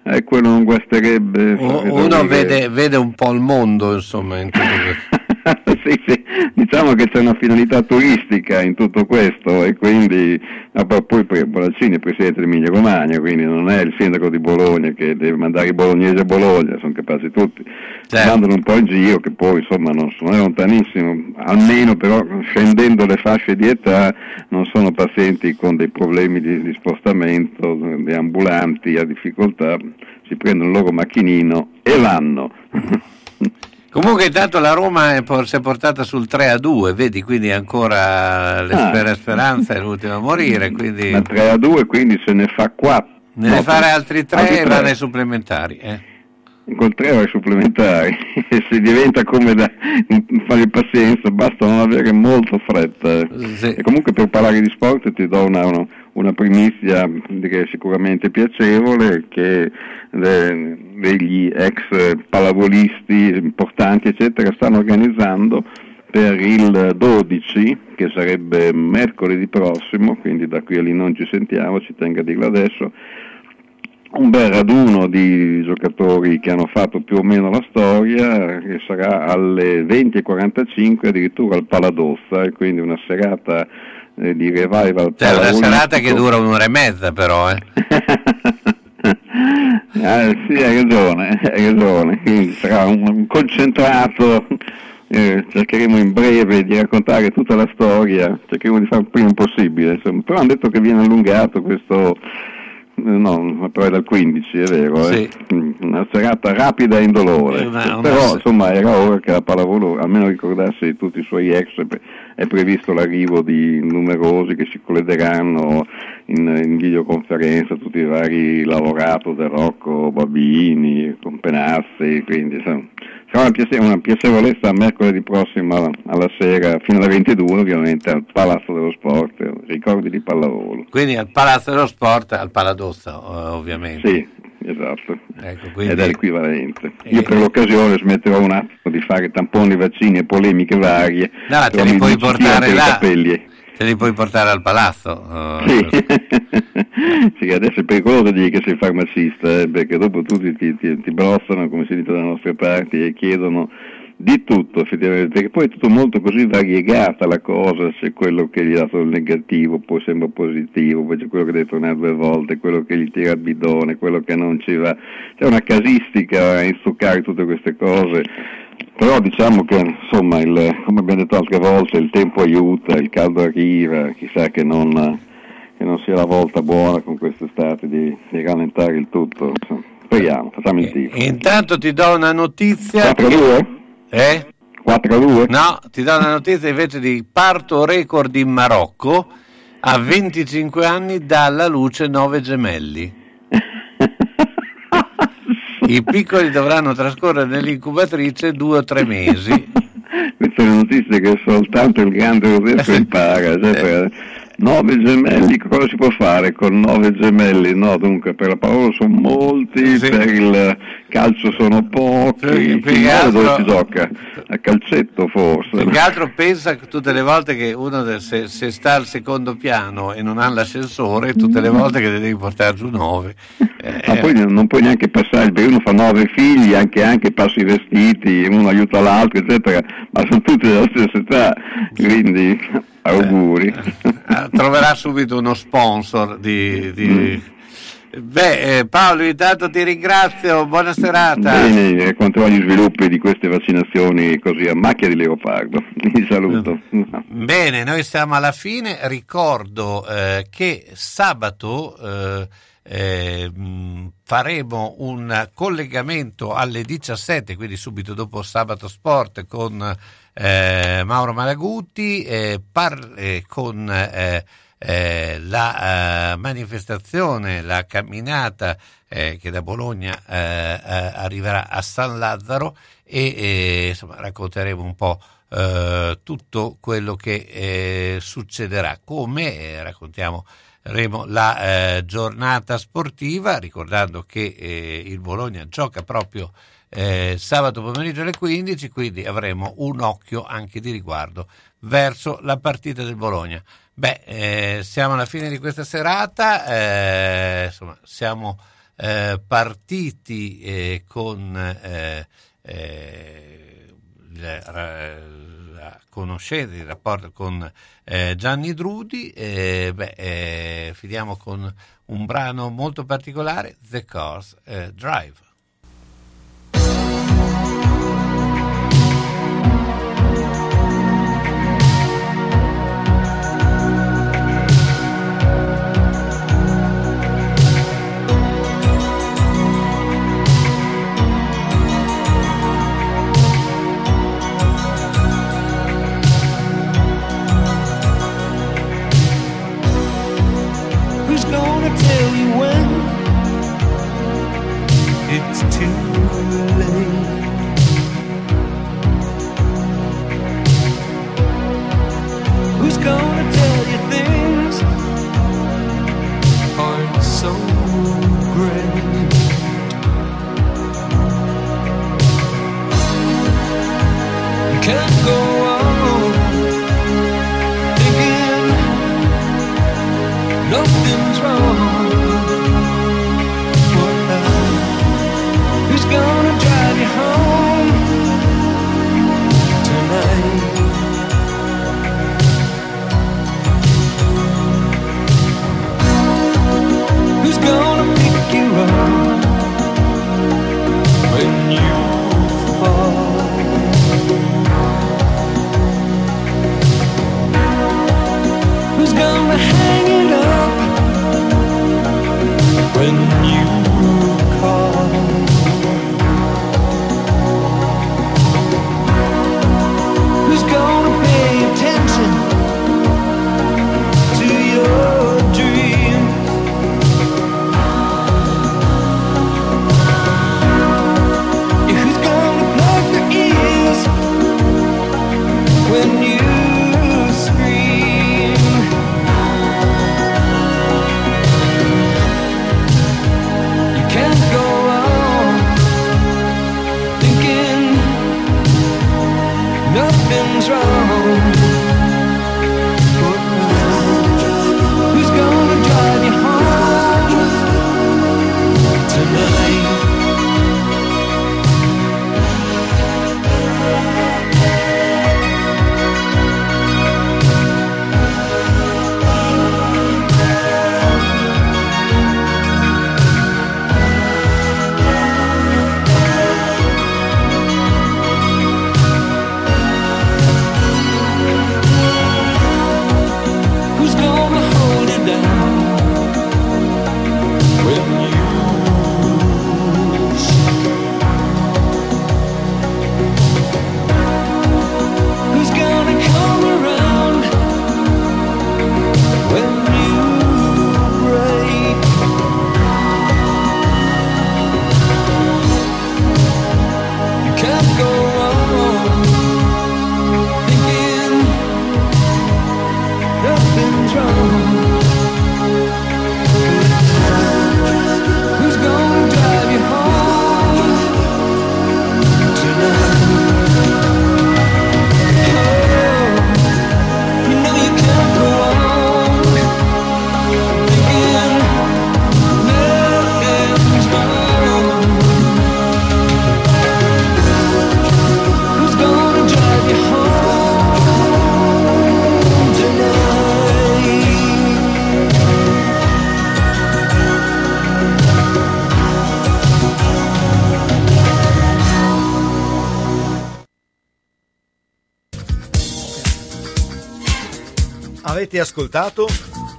eh, quello non guasterebbe. Uno vede, vede, un po' il mondo, insomma, in [laughs] sì, sì, diciamo che c'è una finalità turistica in tutto questo e quindi ah, poi Bonaccini è presidente dell'Emilia Romagna, quindi non è il sindaco di Bologna che deve mandare i bolognesi a Bologna, sono capaci tutti, certo. mandano un po' in giro che poi insomma non, è lontanissimo, almeno però scendendo le fasce di età non sono pazienti con dei problemi di, di spostamento, di ambulanti a difficoltà, si prendono il loro macchinino e vanno. [laughs] Comunque intanto la Roma è, si è portata sul 3 a 2, vedi, quindi ancora ah. speranza è l'ultima a morire. Quindi... Ma 3 a 2 quindi se ne fa 4. Ne deve fare altri 3 e vanno ai supplementari. Eh col 3 ore supplementari [laughs] e si diventa come da fare pazienza, basta non avere molto fretta. Sì. E comunque per parlare di sport ti do una, una, una primizia direi sicuramente piacevole che le, degli ex pallavolisti importanti eccetera stanno organizzando per il 12 che sarebbe mercoledì prossimo, quindi da qui a lì non ci sentiamo, ci tengo a dirlo adesso, un bel raduno di giocatori che hanno fatto più o meno la storia che sarà alle 20.45 addirittura al Paladozza e quindi una serata eh, di revival cioè una serata che dura un'ora e mezza però eh. [laughs] ah, sì hai ragione hai ragione quindi sarà un, concentrato eh, cercheremo in breve di raccontare tutta la storia cercheremo di fare il prima possibile insomma. però hanno detto che viene allungato questo no, però è dal 15, è vero, eh? Mm, una serata rapida e indolore, Una- una- però insomma era ora che la pallavolo almeno ricordasse di tutti i suoi ex, è- previsto l'arrivo di numerosi che si collegheranno in, in videoconferenza, tutti i vari lavorato del Rocco Babini, con Penazzi, quindi sarà una, piace- una piacevolezza mercoledì prossimo alla sera, fino alle 22 ovviamente, al Palazzo dello Sport, ricordi di pallavolo. Quindi al Palazzo dello Sport, al Paladozza eh, ovviamente. Sì, esatto. Ecco, quindi- Ed è l'equivalente. Io per l'occasione smetterò un attimo di fare tamponi, vaccini e polemiche varie. No, te li puoi portare là. Te li puoi portare al palazzo. eh, Sì. [laughs] sì, adesso è pericoloso dire che sei farmacista, eh, perché dopo tutti ti, ti, ti brossano, come si dice dalle nostre parti, e chiedono di tutto effettivamente, perché poi è tutto molto così variegata la cosa, c'è quello che gli ha dato il negativo, poi sembra positivo, poi c'è quello che deve tornare due volte, quello che gli tira il bidone, quello che non ci va, c'è una casistica a insuccare tutte queste cose. Però diciamo che insomma, il- come abbiamo detto altre volte, il tempo aiuta, il caldo arriva, chissà che non, che non sia la volta buona con quest'estate di, di rallentare il tutto. insomma. Speriamo, facciamo il tifo. Intanto ti do una notizia. 4-2? Eh? 4-2? No, ti do una notizia invece di parto record in Marocco. A 25 anni dalla luce nove gemelli. [laughs] I piccoli dovranno trascorrere nell'incubatrice due o tre mesi. [laughs] Queste sono notizie che soltanto il grande Rodesco impara. cioè, per nove gemelli, cosa si può fare con nove gemelli? No, dunque per la parola sono molti, per il calcio sono pochi, che finale dove altro- si gioca? A calcetto forse. Più che altro pensa tutte le volte che uno se, se sta al secondo piano e non ha l'ascensore, tutte le volte che devi portare giù nove. Ma poi non puoi neanche passare, perché uno fa nove figli, anche, anche passa i vestiti, uno aiuta l'altro, eccetera, ma sono tutti della stessa età, quindi auguri. Ah, Troverà subito uno sponsor di... di- Beh, eh, Paolo, intanto ti ringrazio, buona serata. Bene, racconterò gli sviluppi di queste vaccinazioni così a macchia di leopardo. [laughs] Vi saluto. Bene, noi siamo alla fine. Ricordo eh, che sabato eh, eh, faremo un collegamento alle 17, quindi subito dopo Sabato Sport con eh, Mauro Malaguti, eh, par- eh, con la eh, manifestazione, la camminata eh, che da Bologna arriverà a San Lazzaro e insomma, racconteremo un po' tutto quello che succederà, come raccontiamo avremo la eh, giornata sportiva, ricordando che eh, il Bologna gioca proprio eh, sabato pomeriggio alle 15, quindi avremo un occhio anche di riguardo verso la partita del Bologna. Beh, eh, siamo alla fine di questa serata, eh, insomma, siamo eh, partiti con il- la conoscenza, il rapporto con eh, Gianni Drudi, eh, beh, eh, finiamo con un brano molto particolare, The Cars eh, Drive. to Avete ascoltato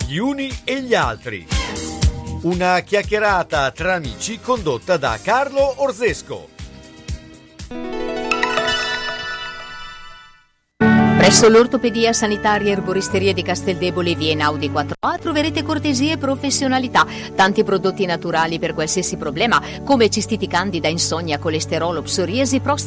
Gli uni e gli altri. Una chiacchierata tra amici condotta da Carlo Orzesco. Presso l'Ortopedia Sanitaria Erboristeria di Casteldebole via Einaudi 4A troverete cortesie e professionalità, tanti prodotti naturali per qualsiasi problema, come cistiti candida, insonnia, colesterolo, psoriasi, prostata